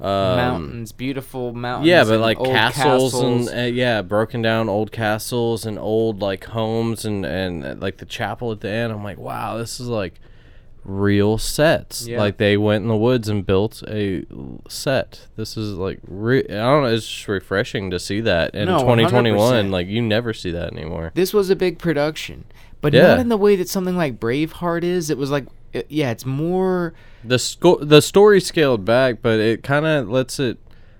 um, mountains, beautiful mountains. yeah, but like castles, castles. and uh, yeah, broken down old castles and old like homes and and uh, like the chapel at the end. I'm like, wow, this is like real sets. Yeah. Like they went in the woods and built a set. This is like re- I don't know. It's just refreshing to see that in No, 2021. 100%. Like you never see that anymore. this was a big production, but Yeah. not in the way that something like Braveheart is. It was like, it, yeah, it's more. The sco- the story scaled back, but it kind of lets it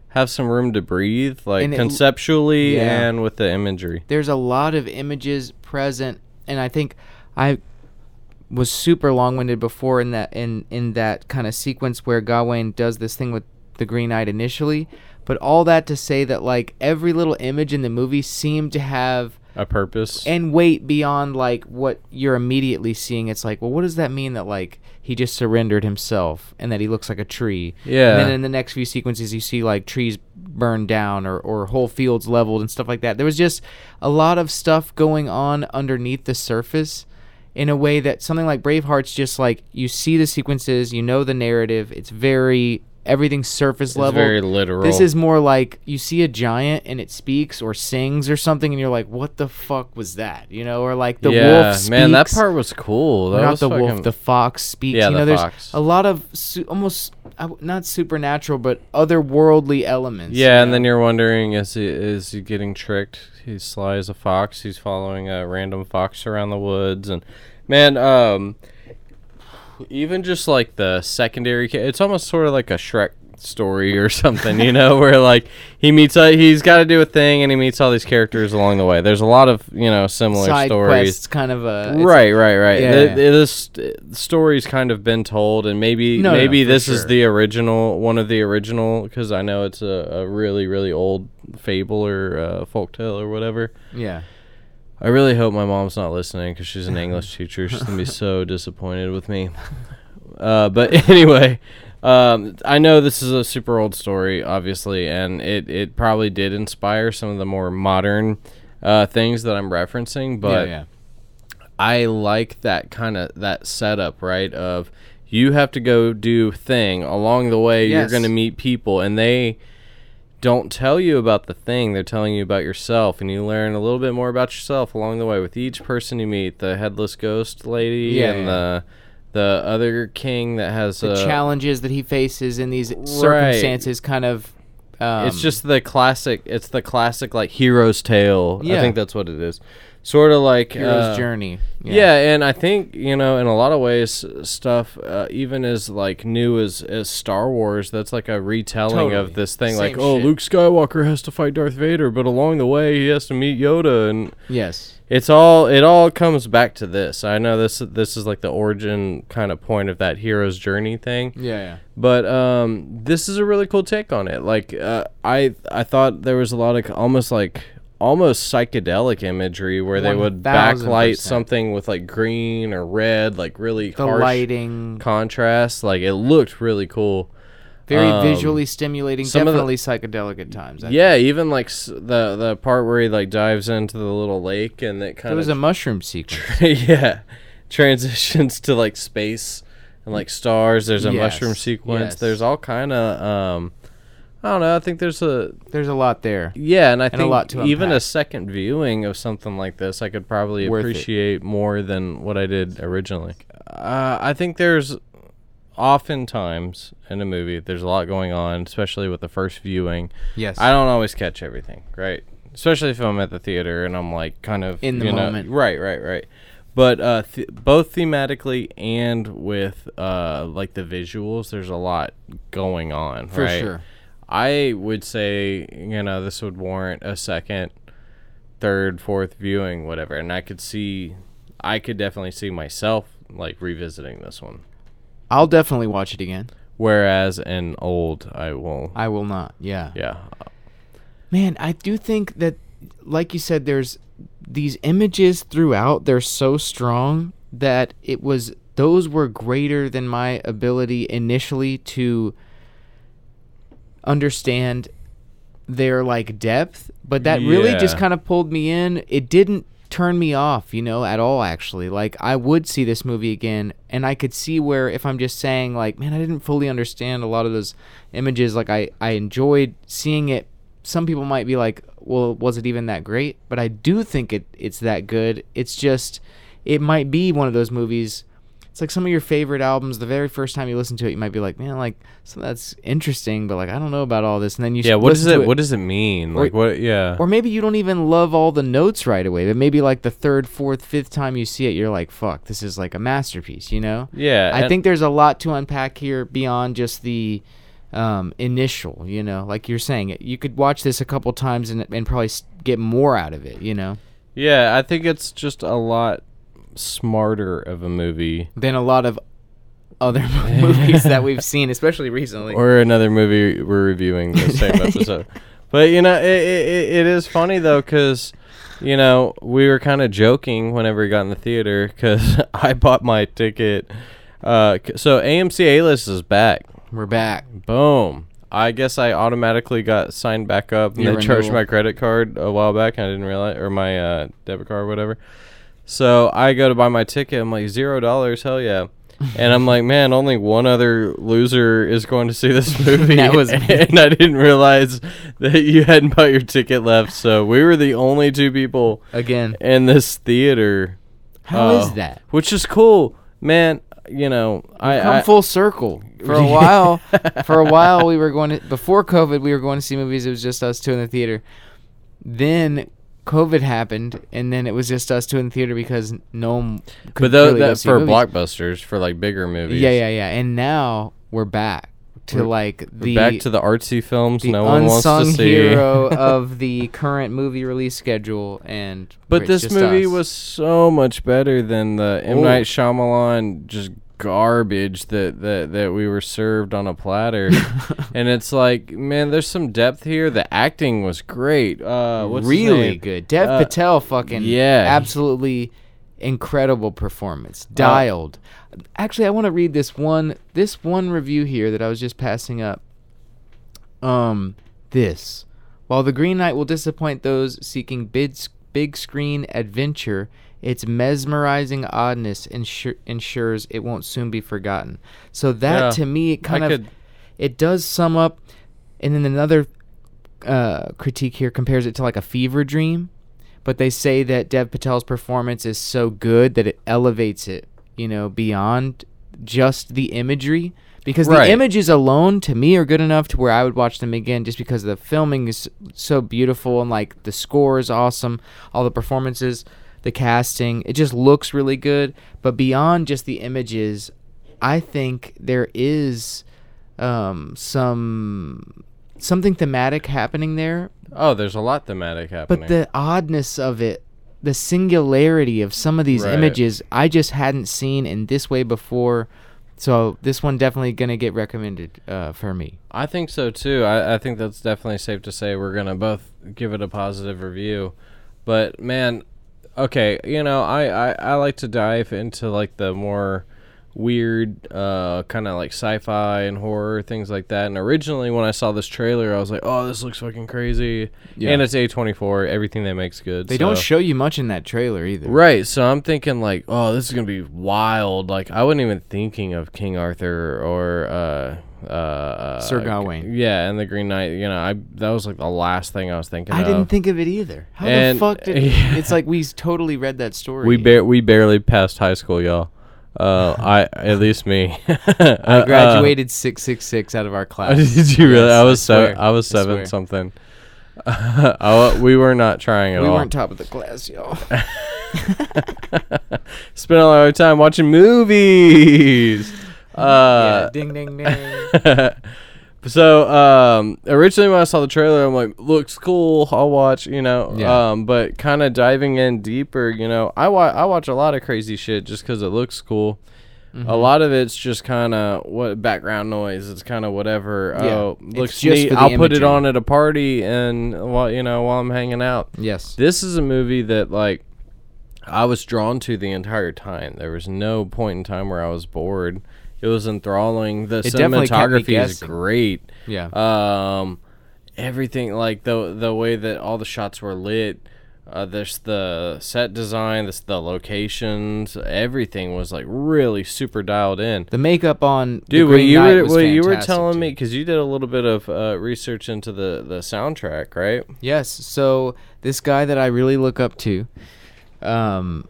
have some room to breathe, like And it conceptually Yeah. and with the imagery. there's a lot of images present and i think i was super long-winded before in that in in that kind of sequence where gawain does this thing with the green knight initially but all that to say that like every little image in the movie seemed to have A purpose. and weight beyond like what you're immediately seeing it's like well what does that mean that like he just surrendered himself and that he looks like a tree Yeah. and then in the next few sequences you see like trees burned down or, or whole fields leveled and stuff like that there was just a lot of stuff going on underneath the surface in a way that something like braveheart's just like you see the sequences you know the narrative it's very everything's surface It's level. very literal. This is more like you see a giant and it speaks or sings or something, and you're like, "What the fuck was that?" You know, or like the yeah, wolf. Speaks, man, that part was cool. That not was the fucking, wolf, the fox speaks. Yeah, you know, the there's fox. a lot of su- almost not supernatural, but otherworldly elements. Yeah, you and then you're wondering is he is he getting tricked? He's sly as a fox. He's following a random fox around the woods, and man, um, even just like the secondary, it's almost sort of like a Shrek story or something, you know, where like he meets, uh, he's got to do a thing, and he meets all these characters along the way. There's a lot of you know similar side stories. quests, kind of a it's- Right, right, right. Yeah, The- yeah. this story's kind of been told, and maybe No, no, maybe for this is the original, one of the original, because I know it's a, a really really old fable or uh, folktale or whatever. Yeah, I really hope my mom's not listening because she's an English teacher. She's gonna be so disappointed with me. Uh, but anyway, um, I know this is a super old story, obviously, and it, it probably did inspire some of the more modern uh, things that I'm referencing. But yeah, I like that kind of that setup, right? Of you have to go do thing along the way. You're going to meet people, and they don't tell you about the thing. They're telling you about yourself, and you learn a little bit more about yourself along the way with each person you meet. The headless ghost lady Yeah, and yeah. the the other king that has the a challenges that he faces in these circumstances, kind of. Um, it's just the classic. It's the classic like hero's tale. I think that's what it is. Sort of like hero's uh, journey. Yeah. and I think you know, in a lot of ways, stuff uh, even as like new as as Star Wars, that's like a retelling Totally. of this thing. like, Same oh. Luke Skywalker has to fight Darth Vader, but along the way, he has to meet Yoda, and Yes. it's all it all comes back to this. I know this this is like the origin kind of point of that hero's journey thing. Yeah. Yeah. But um, this is a really cool take on it. Like uh, I I thought there was a lot of almost like almost psychedelic imagery where they would 1000%. backlight something with like green or red, like really The harsh lighting, contrast. Like it looked really cool. very um, visually stimulating. of the- Definitely psychedelic at times. I Yeah, even like s- the the part where he like dives into the little lake and it kind of kind was a mushroom sequence. yeah transitions to like space and like stars. There's a Yes, mushroom sequence. yes. There's all kind of um, I don't know. I think there's a There's a lot there. Yeah, and I a think a lot to even a second viewing of something like this, I could probably Worth it. appreciate more than what I did originally. Uh, I think there's oftentimes in a movie there's a lot going on, especially with the first viewing. Yes. I don't always catch everything, right? Especially if I'm at the theater and I'm like kind of In the you know- moment. right, right, right. But uh, th- both thematically and with uh, like the visuals, there's a lot going on. For right? sure. I would say, you know, this would warrant a second, third, fourth viewing, whatever. And I could see, I could definitely see myself like revisiting this one. I'll definitely watch it again. Whereas in old, I will, I will not. Yeah. yeah, Man, I do think that, like you said, there's these images throughout. They're so strong that it was those were greater than my ability initially to understand their like depth. But that really just kind of pulled me in. It didn't turn me off, you know, at all. Actually, like I would see this movie again, and I could see where if I'm just saying like, man, I didn't fully understand a lot of those images. Like I I enjoyed seeing it some people might be like, well, was it even that great? But I do think it it's that good. It's just it might be one of those movies. It's like some of your favorite albums. The very first time you listen to it, you might be like, man, like so that's interesting, but like I don't know about all this. And then you yeah. What does listen it, What does it mean? Or- Like what? Yeah. or maybe you don't even love all the notes right away, but maybe like the third, fourth, fifth time you see it, you're like, fuck, this is like a masterpiece, you know? yeah. I think there's a lot to unpack here beyond just the um, initial, you know, like you're saying. You could watch this a couple times and, and probably get more out of it, you know, Yeah, I think it's just a lot smarter of a movie. than a lot of other movies that we've seen, especially recently. or another movie we're reviewing the same episode. But you know, it, it, it is funny though because you know we were kind of joking whenever we got in the theater because I bought my ticket. Uh, so AMC A List is back. We're back. Boom. I guess I automatically got signed back up and Your they charged my credit card a while back. And I didn't realize, or my uh, debit card, or whatever. So I go to buy my ticket. I'm like zero dollars. Hell yeah. and I'm like, man, only one other loser is going to see this movie. That was and I didn't realize that you hadn't bought your ticket left, so we were the only two people Again, in this theater. how is Uh, that? Which is cool, man. You know, I, come I full circle. For a while, for a while we were going to before COVID, we were going to see movies. It was just us two in the theater. Then COVID happened, and then it was just us two in the theater because no one could but tho- really that for movies. blockbusters, for like bigger movies. Yeah, yeah, yeah. And now we're back to We're- like the back to the artsy films the no one wants to see. The hero of the current movie release schedule. And But this movie us. was so much better than the M. Night Shyamalan just garbage that, that that we were served on a platter. and it's like, man, there's some depth here. The acting was great. Uh, really good. Dev Uh, Patel, fucking yeah. absolutely incredible performance. Uh, Dialed. Actually, I want to read this one this one review here that I was just passing up. Um, this. While The Green Knight will disappoint those seeking big, big screen adventure, its mesmerizing oddness ensure, ensures it won't soon be forgotten. So that Yeah, to me, it kind I of could- it does sum up. And then another uh, critique here compares it to like a fever dream, but they say that Dev Patel's performance is so good that it elevates it, you know, beyond just the imagery. Because Right. the images alone, to me, are good enough to where I would watch them again, just because the filming is so beautiful and like the score is awesome, all the performances, the casting, it just looks really good. But beyond just the images, I think there is um, some something thematic happening there Oh, there's a lot thematic happening. but the oddness of it, the singularity of some of these Right. images, I just hadn't seen in this way before. So this one definitely gonna get recommended uh, for me. I think so too. I, I think that's definitely safe to say. We're gonna both give it a positive review. But man, okay, you know, I, I, I like to dive into like the more weird, uh, kind of like sci-fi and horror things like that. And originally, when I saw this trailer, I was like, "Oh, this looks fucking crazy." Yeah. And it's A twenty four. Everything they make's good. They don't show you much in that trailer either. Right, so I'm thinking like, oh, this is gonna be wild. Like I wasn't even thinking of King Arthur or uh, uh, uh, Sir Gawain. Yeah, and the Green Knight. You know, I that was like the last thing I was thinking. I of. didn't think of it either. How And- the fuck did? yeah. It's like we totally read that story. we bar- we barely passed high school, y'all. Uh, I at least me. I graduated six six six out of our class. Did you really? Yes, I was swear. seven. I was seven swear. something. I, we were not trying at We all. We weren't top of the class, y'all. Spent a lot of time watching movies. Uh, yeah, ding ding ding. So um, originally when I saw the trailer, I'm like, looks cool. I'll watch. You know. Yeah. Um, but kind of diving in deeper, you know, I wa- I watch a lot of crazy shit just because it looks cool. Mm-hmm. A lot of it's just kind of what background noise. It's kind of whatever. Yeah, Oh, looks neat. I'll put it on at a party and while you know while I'm hanging out. yes. This is a movie that like I was drawn to the entire time. There was no point in time where I was bored. It was enthralling. The It definitely kept me cinematography is great. Yeah. Um, everything like the the way that all the shots were lit. Uh, there's the set design, this the locations, everything was like really super dialed in. the makeup on Dude, what you were what you were telling me because you did a little bit of uh, research into the the soundtrack, right? Yes. So this guy that I really look up to, um,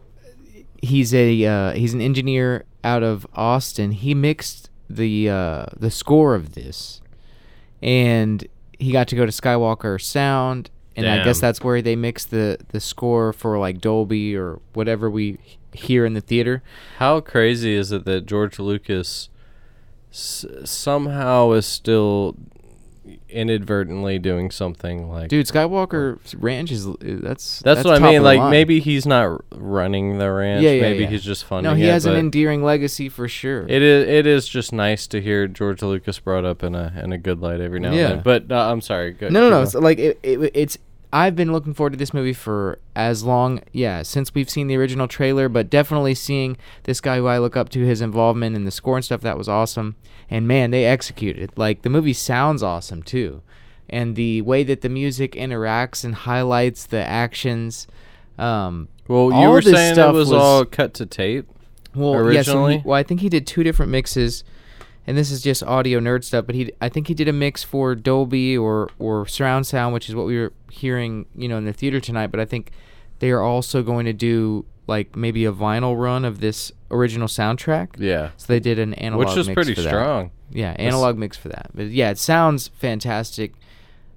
he's a uh, he's an engineer out of Austin. He mixed the uh, the score of this, and he got to go to Skywalker Sound, and I guess that's where they mix the the score for like Dolby or whatever we hear in the theater. How crazy is it that George Lucas s- somehow is still inadvertently doing something like Dude, Skywalker Ranch is that's That's, what top I mean. Like line. maybe he's not running the ranch. Yeah, yeah, maybe yeah. he's just funding no, he it. has an endearing legacy for sure. it is. It is just nice to hear George Lucas brought up in a in a good light every now Yeah. and then. But uh, I'm sorry. No, no, no. It's like it, it, it's. I've been looking forward to this movie for as long, yeah, since we've seen the original trailer. But definitely seeing this guy who I look up to, his involvement in the score and stuff, that was awesome. And man, they executed. Like the movie sounds awesome too, and the way that the music interacts and highlights the actions. Um, Well, you were saying it was, was- all cut to tape. Well, originally? he, well, I think he did two different mixes, and this is just audio nerd stuff. But he, I think he did a mix for Dolby or or surround sound, which is what we were hearing, you know, in the theater tonight. But I think they are also going to do like maybe a vinyl run of this original soundtrack. Yeah. So they did an analog, Which is pretty for that. strong. Yeah, analog mix for that. But yeah, it sounds fantastic.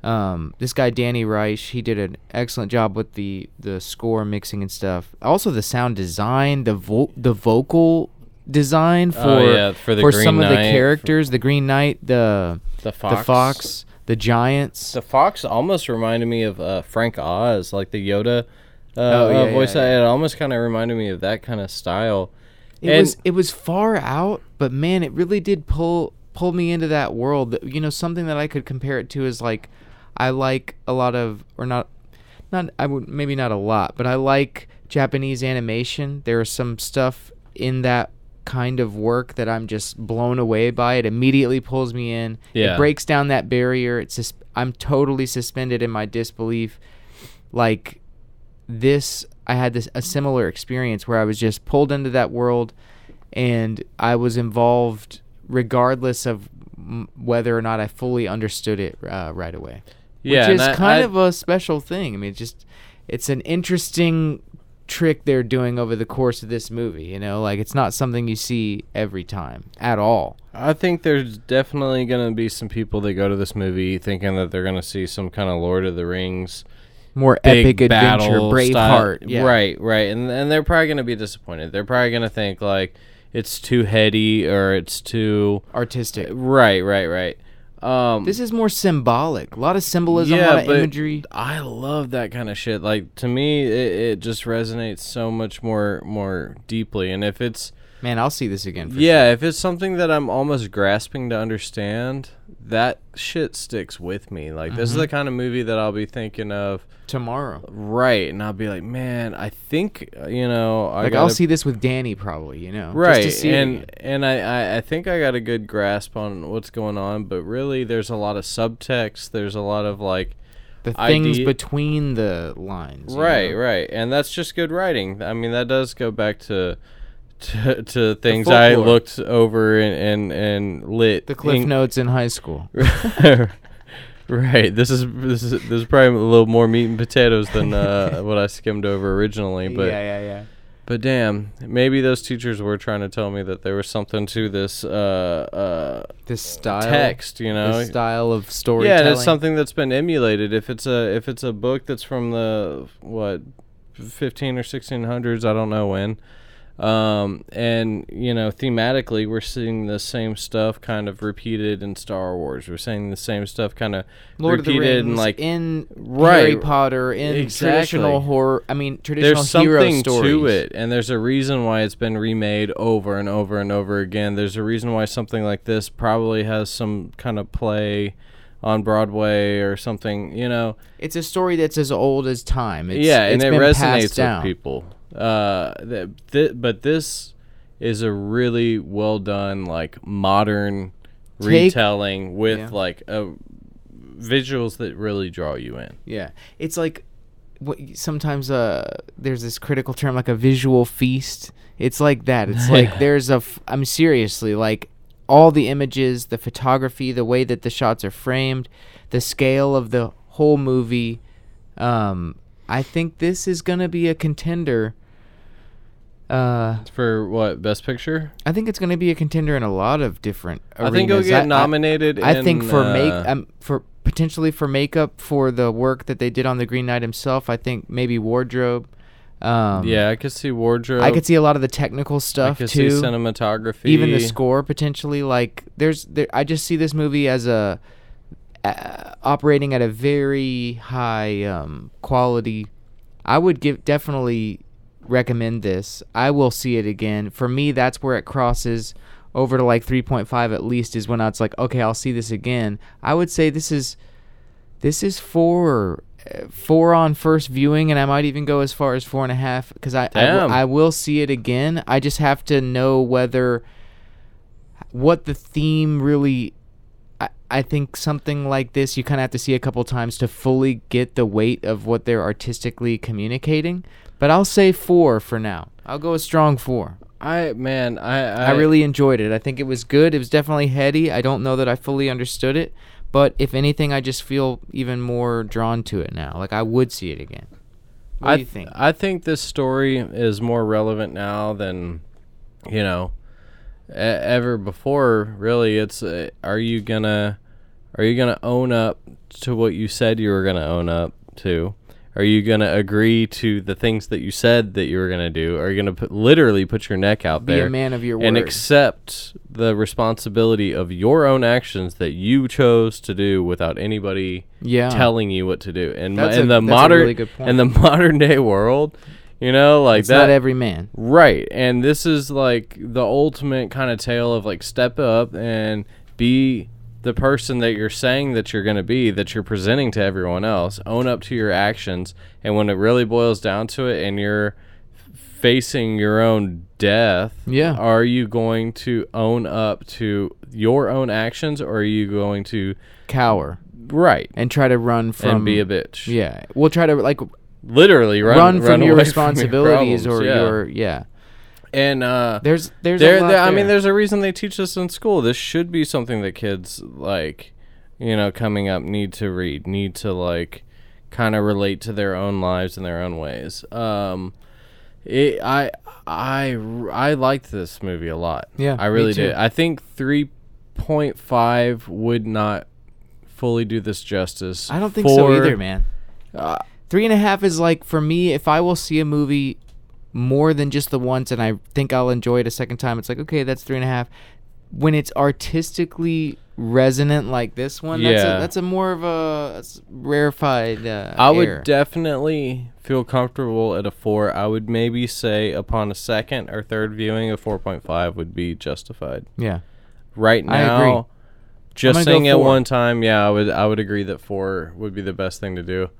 Um, this guy Danny Reich, he did an excellent job with the the score mixing and stuff. Also, the sound design, the vo- the vocal design for Oh, yeah, for the for some of the characters, the Green Knight, the The fox. the fox, the giants. The fox almost reminded me of uh, Frank Oz, like the Yoda uh, Oh, yeah, uh, voice. yeah. It almost kind of reminded me of that kind of style. It And- was it was far out, but man, it really did pull pull me into that world. You know, something that I could compare it to is like I like a lot of or not not I would maybe not a lot, but I like Japanese animation. There is some stuff in that kind of work that I'm just blown away by. It immediately pulls me in. Yeah. It breaks down that barrier. It's just I'm totally suspended in my disbelief. Like this I had this a similar experience where I was just pulled into that world and I was involved regardless of m- whether or not I fully understood it uh, right away. Yeah, Which is I- kind I- of a special thing. I mean, just it's an interesting trick they're doing over the course of this movie, you know? Like it's not something you see every time at all. I think there's definitely going to be some people that go to this movie thinking that they're going to see some kind of Lord of the Rings More epic adventure, Braveheart. Yeah. Right, right. And and they're probably going to be disappointed. They're probably going to think like it's too heady or it's too Artistic. Right, right, right. Um This is more symbolic. A lot of symbolism, a lot of imagery. I love that kind of shit. Like to me, it, it just resonates so much more more deeply. And if it's Man, I'll see this again. For yeah, if it's something that I'm almost grasping to understand, that shit sticks with me. Like this Mm-hmm. is the kind of movie that I'll be thinking of. tomorrow. Right, and I'll be like, man, I think uh, you know, I Like gotta, I'll see this with Danny probably. You know, just right, to see and and I, I I think I got a good grasp on what's going on, but really, there's a lot of subtext. There's a lot of like. the things idea- between the lines. Right, know? right, and that's just good writing. I mean, that does go back to to, to things I looked over and and, and lit The cliff notes in high school. right. This is this is this is probably a little more meat and potatoes than uh, what I skimmed over originally. But yeah, yeah. yeah. but damn, maybe those teachers were trying to tell me that there was something to this uh, uh, This style, text. You know, this style of yeah, storytelling. and it's something that's been emulated. If it's a if it's a book that's from the what, fifteen or sixteen hundreds, I don't know when. Um, and you know, thematically, we're seeing the same stuff kind of repeated in Star Wars. We're seeing the same stuff kind of Lord of repeated Rings, and like in Right. Harry Potter, in Exactly. traditional horror. I mean, traditional there's something stories. to it, and there's a reason why it's been remade over and over and over again. There's a reason why something like this probably has some kind of play on Broadway or something. You know. It's a story that's as old as time. It's, yeah, and it resonates with people. Uh, th- th- but this is a really well done, like modern Take- retelling with Yeah. like uh, visuals that really draw you in. Yeah, it's like what, sometimes uh, there's this critical term like a visual feast. It's like that. It's like there's a. F- I'm seriously like all the images, the photography, the way that the shots are framed, the scale of the whole movie. Um, I think this is gonna be a contender. Uh, For what best picture? I think it's gonna be a contender in a lot of different. I think it'll get I- nominated. I, I think in, for uh, make um, for potentially for makeup for the work that they did on the Green Knight himself. I think maybe wardrobe. Um, yeah, I could see wardrobe. I could see a lot of the technical I stuff could too. see cinematography. even the score potentially. Like there's there. I just see this movie as a uh, operating at a very high um, quality. I would give definitely recommend this. I will see it again. For me, that's where it crosses over to like 3.5 at least is when I was like, okay, I'll see this again. I would say this is this is four four on first viewing, and I might even go as far as four and a half because I I, will, I will see it again. I just have to know whether what the theme really. I, think something like this you kind of have to see a couple times to fully get the weight of what they're artistically communicating. But I'll say four for now. I'll go a strong four. I man, I I, I really enjoyed it. I think it was good. It was definitely heady. I don't know that I fully understood it, but if anything, I just feel even more drawn to it now. Like I would see it again. What I do you think? I think this story is more relevant now than you know ever before. Really, it's uh, are you gonna are you gonna own up to what you said you were gonna own up to? Are you gonna agree to the things that you said that you were gonna do? Are you gonna put, literally put your neck out Be there a man of your word. and accept the responsibility of your own actions that you chose to do without anybody yeah. telling you what to do. And That's in a- the that's a modern really good point. in the modern day world, you know, like it's that not every man. right. And this is like the ultimate kind of tale of like step up and be the person that you're saying that you're going to be that you're presenting to everyone else. Own up to your actions and when it really boils down to it and you're facing your own death, Yeah. are you going to own up to your own actions or are you going to Cower right and try to run from. and be a bitch? yeah, we'll try to like literally run, run, from your responsibilities problems, or yeah. your yeah. And uh There's there's there, there- I mean there's a reason they teach this in school this should be something that kids like you know coming up need to read need to like kind of relate to their own lives in their own ways um it, I I I liked this movie a lot. Yeah, I really did. I think 3.5 would not fully do this justice. I don't think so either, man. Uh, Three and a half is like for me. If I will see a movie more than just the once, and I think I'll enjoy it a second time, it's like okay, that's three and a half. When it's artistically resonant like this one, that's Yeah. a, that's a more of a rarefied. Uh, I would air. definitely feel comfortable at a four. I would maybe say upon a second or third viewing, a four point five would be justified. yeah. Right now, just seeing it one time, yeah, I would I would agree that four would be the best thing to do.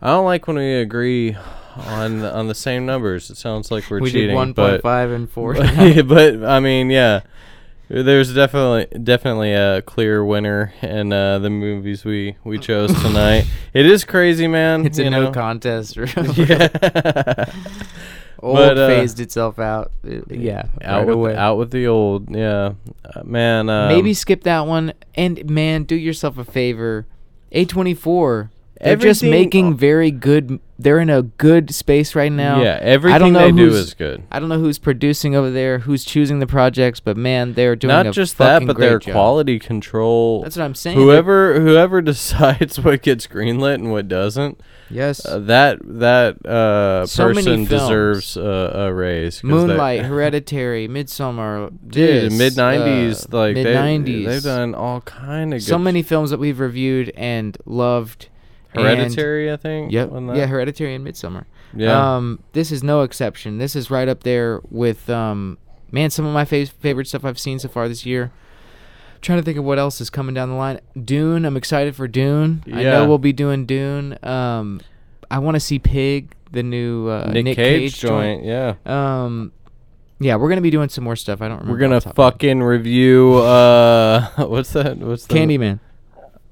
I don't like when we agree on the, on the same numbers. It sounds like we're we cheating. did one but point and four. but I mean, yeah. There's definitely definitely a clear winner in uh, the movies we, we chose tonight. it is crazy, man. it's a you no know? contest. yeah. Old But, uh, phased itself out. Uh, Yeah, out right with away. out with the old. Yeah, uh, man. Um, Maybe skip that one. And man, do yourself a favor. A24. They're just making very good. They're in a good space right now. Yeah, everything I don't know they do is good. I don't know who's producing over there, who's choosing the projects, but man, they're doing Not just that, but their job. quality control. That's what I'm saying. whoever whoever decides what gets greenlit and what doesn't, yes, uh, that that uh, So person deserves a, a raise. they- Moonlight, Hereditary, Midsommar, Dude, mid '90s, uh, like mid-90s. they've done all kind of good. so many films that we've reviewed and loved. And- Hereditary, I think. Yep. Yeah, Hereditary and Midsommar. yeah. Um, this is no exception. This is right up there with um, man, some of my fav- favorite stuff I've seen so far this year. trying to think of what else is coming down the line. Dune. I'm excited for Dune. Yeah. I know we'll be doing Dune. Um, I want to see Pig, the new uh, Nick, Cage, joint. Yeah. Um, yeah, we're gonna be doing some more stuff. I don't remember. We're gonna off the top of my head. fucking review. Uh, what's that? What's the Candyman.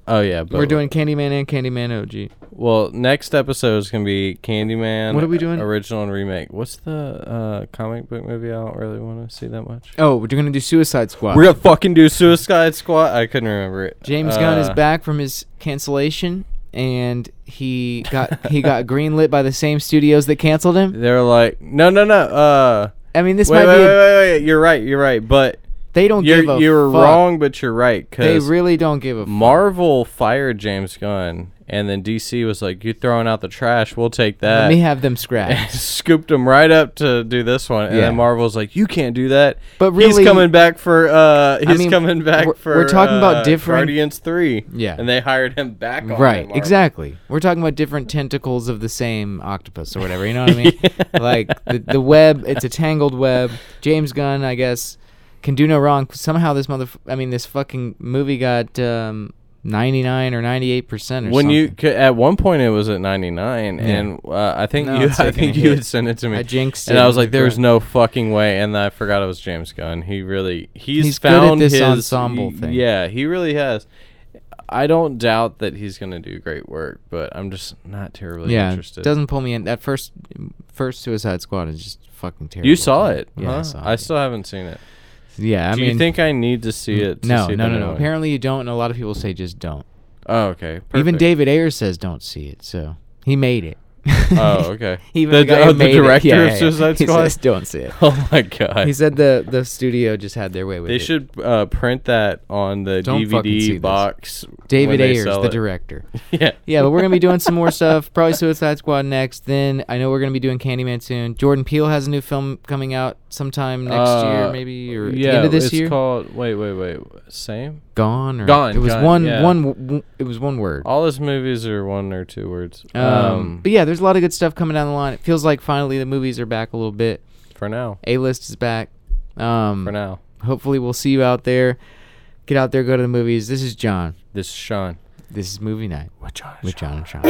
Oh yeah, but We're doing Candyman and Candyman OG. Well, next episode is gonna be Candyman. What are we doing? Original and remake. What's the uh, comic book movie? I don't really want to see that much. Oh, we're gonna do Suicide Squad. We're gonna fucking do Suicide Squad. I couldn't remember it. James Gunn is Uh, back from his cancellation, and he got he got greenlit by the same studios that canceled him. They're like, no, no, no. Uh, I mean, this wait, might wait, be. wait, a, wait, wait. You're right. You're right. But they don't give you're a you're fuck. wrong, but you're right. They Because really don't give a. fuck. Marvel fired James Gunn, and then DC was like, you're throwing out the trash? We'll take that." Let me have them scratch. scooped him right up to do this one, and Yeah. then Marvel's like, "You can't do that." But he's really- coming back for. uh He's mean, coming back we're- for. we're talking about uh, different- Guardians three. Yeah. and they hired him back. On Right, Marvel. exactly. We're talking about different tentacles of the same octopus or whatever. You know what I mean? Like the the web, it's a tangled web. James Gunn, I guess, can do no wrong. Somehow this mother, I mean, this fucking movie got um, ninety nine or ninety eight percent When something. you at one point it was at ninety nine, Yeah. and uh, I think No, you I think you had sent it to me. I jinxed and it. I was like, "There's no fucking way," and I forgot it was James Gunn. He really he's, He's found this his ensemble y- thing. Yeah, he really has. I don't doubt that he's gonna do great work, but I'm just not terribly yeah, interested. doesn't pull me in. That first first Suicide Squad is just fucking terrible. you saw it? Yeah, I huh? saw I it. still haven't seen it. Yeah, I do mean, you think I need to see it? To no, see no, the no, no. Apparently you don't, and a lot of people say just don't. Oh, okay. Even perfect. David Ayers says don't see it, so he made it. Oh, okay. Even The- the, guy oh, the made it- director yeah, of yeah, yeah. Suicide He Squad? says don't see it. Oh my god. He said the the studio just had their way with it. They it. should uh, print that on the Don't fucking see DVD this. box. when David they Ayers, sell the it. director. Yeah. Yeah, but we're gonna be doing some more stuff. Probably Suicide Squad next. Then I know we're gonna be doing Candyman soon. Jordan Peele has a new film coming out sometime next Uh, year, maybe or at yeah, the end of this it's year. called. Wait, wait, wait. Same. Gone or Gone, It was Gone, one yeah. one w- It was one word. All his movies are one or two words. Um, but yeah, there's a lot of good stuff coming down the line. It feels like finally the movies are back a little bit. for now. A list is back. Um, For now. hopefully we'll see you out there. Get out there, go to the movies. This is John. This is Sean. This is movie night With John. with John and Sean.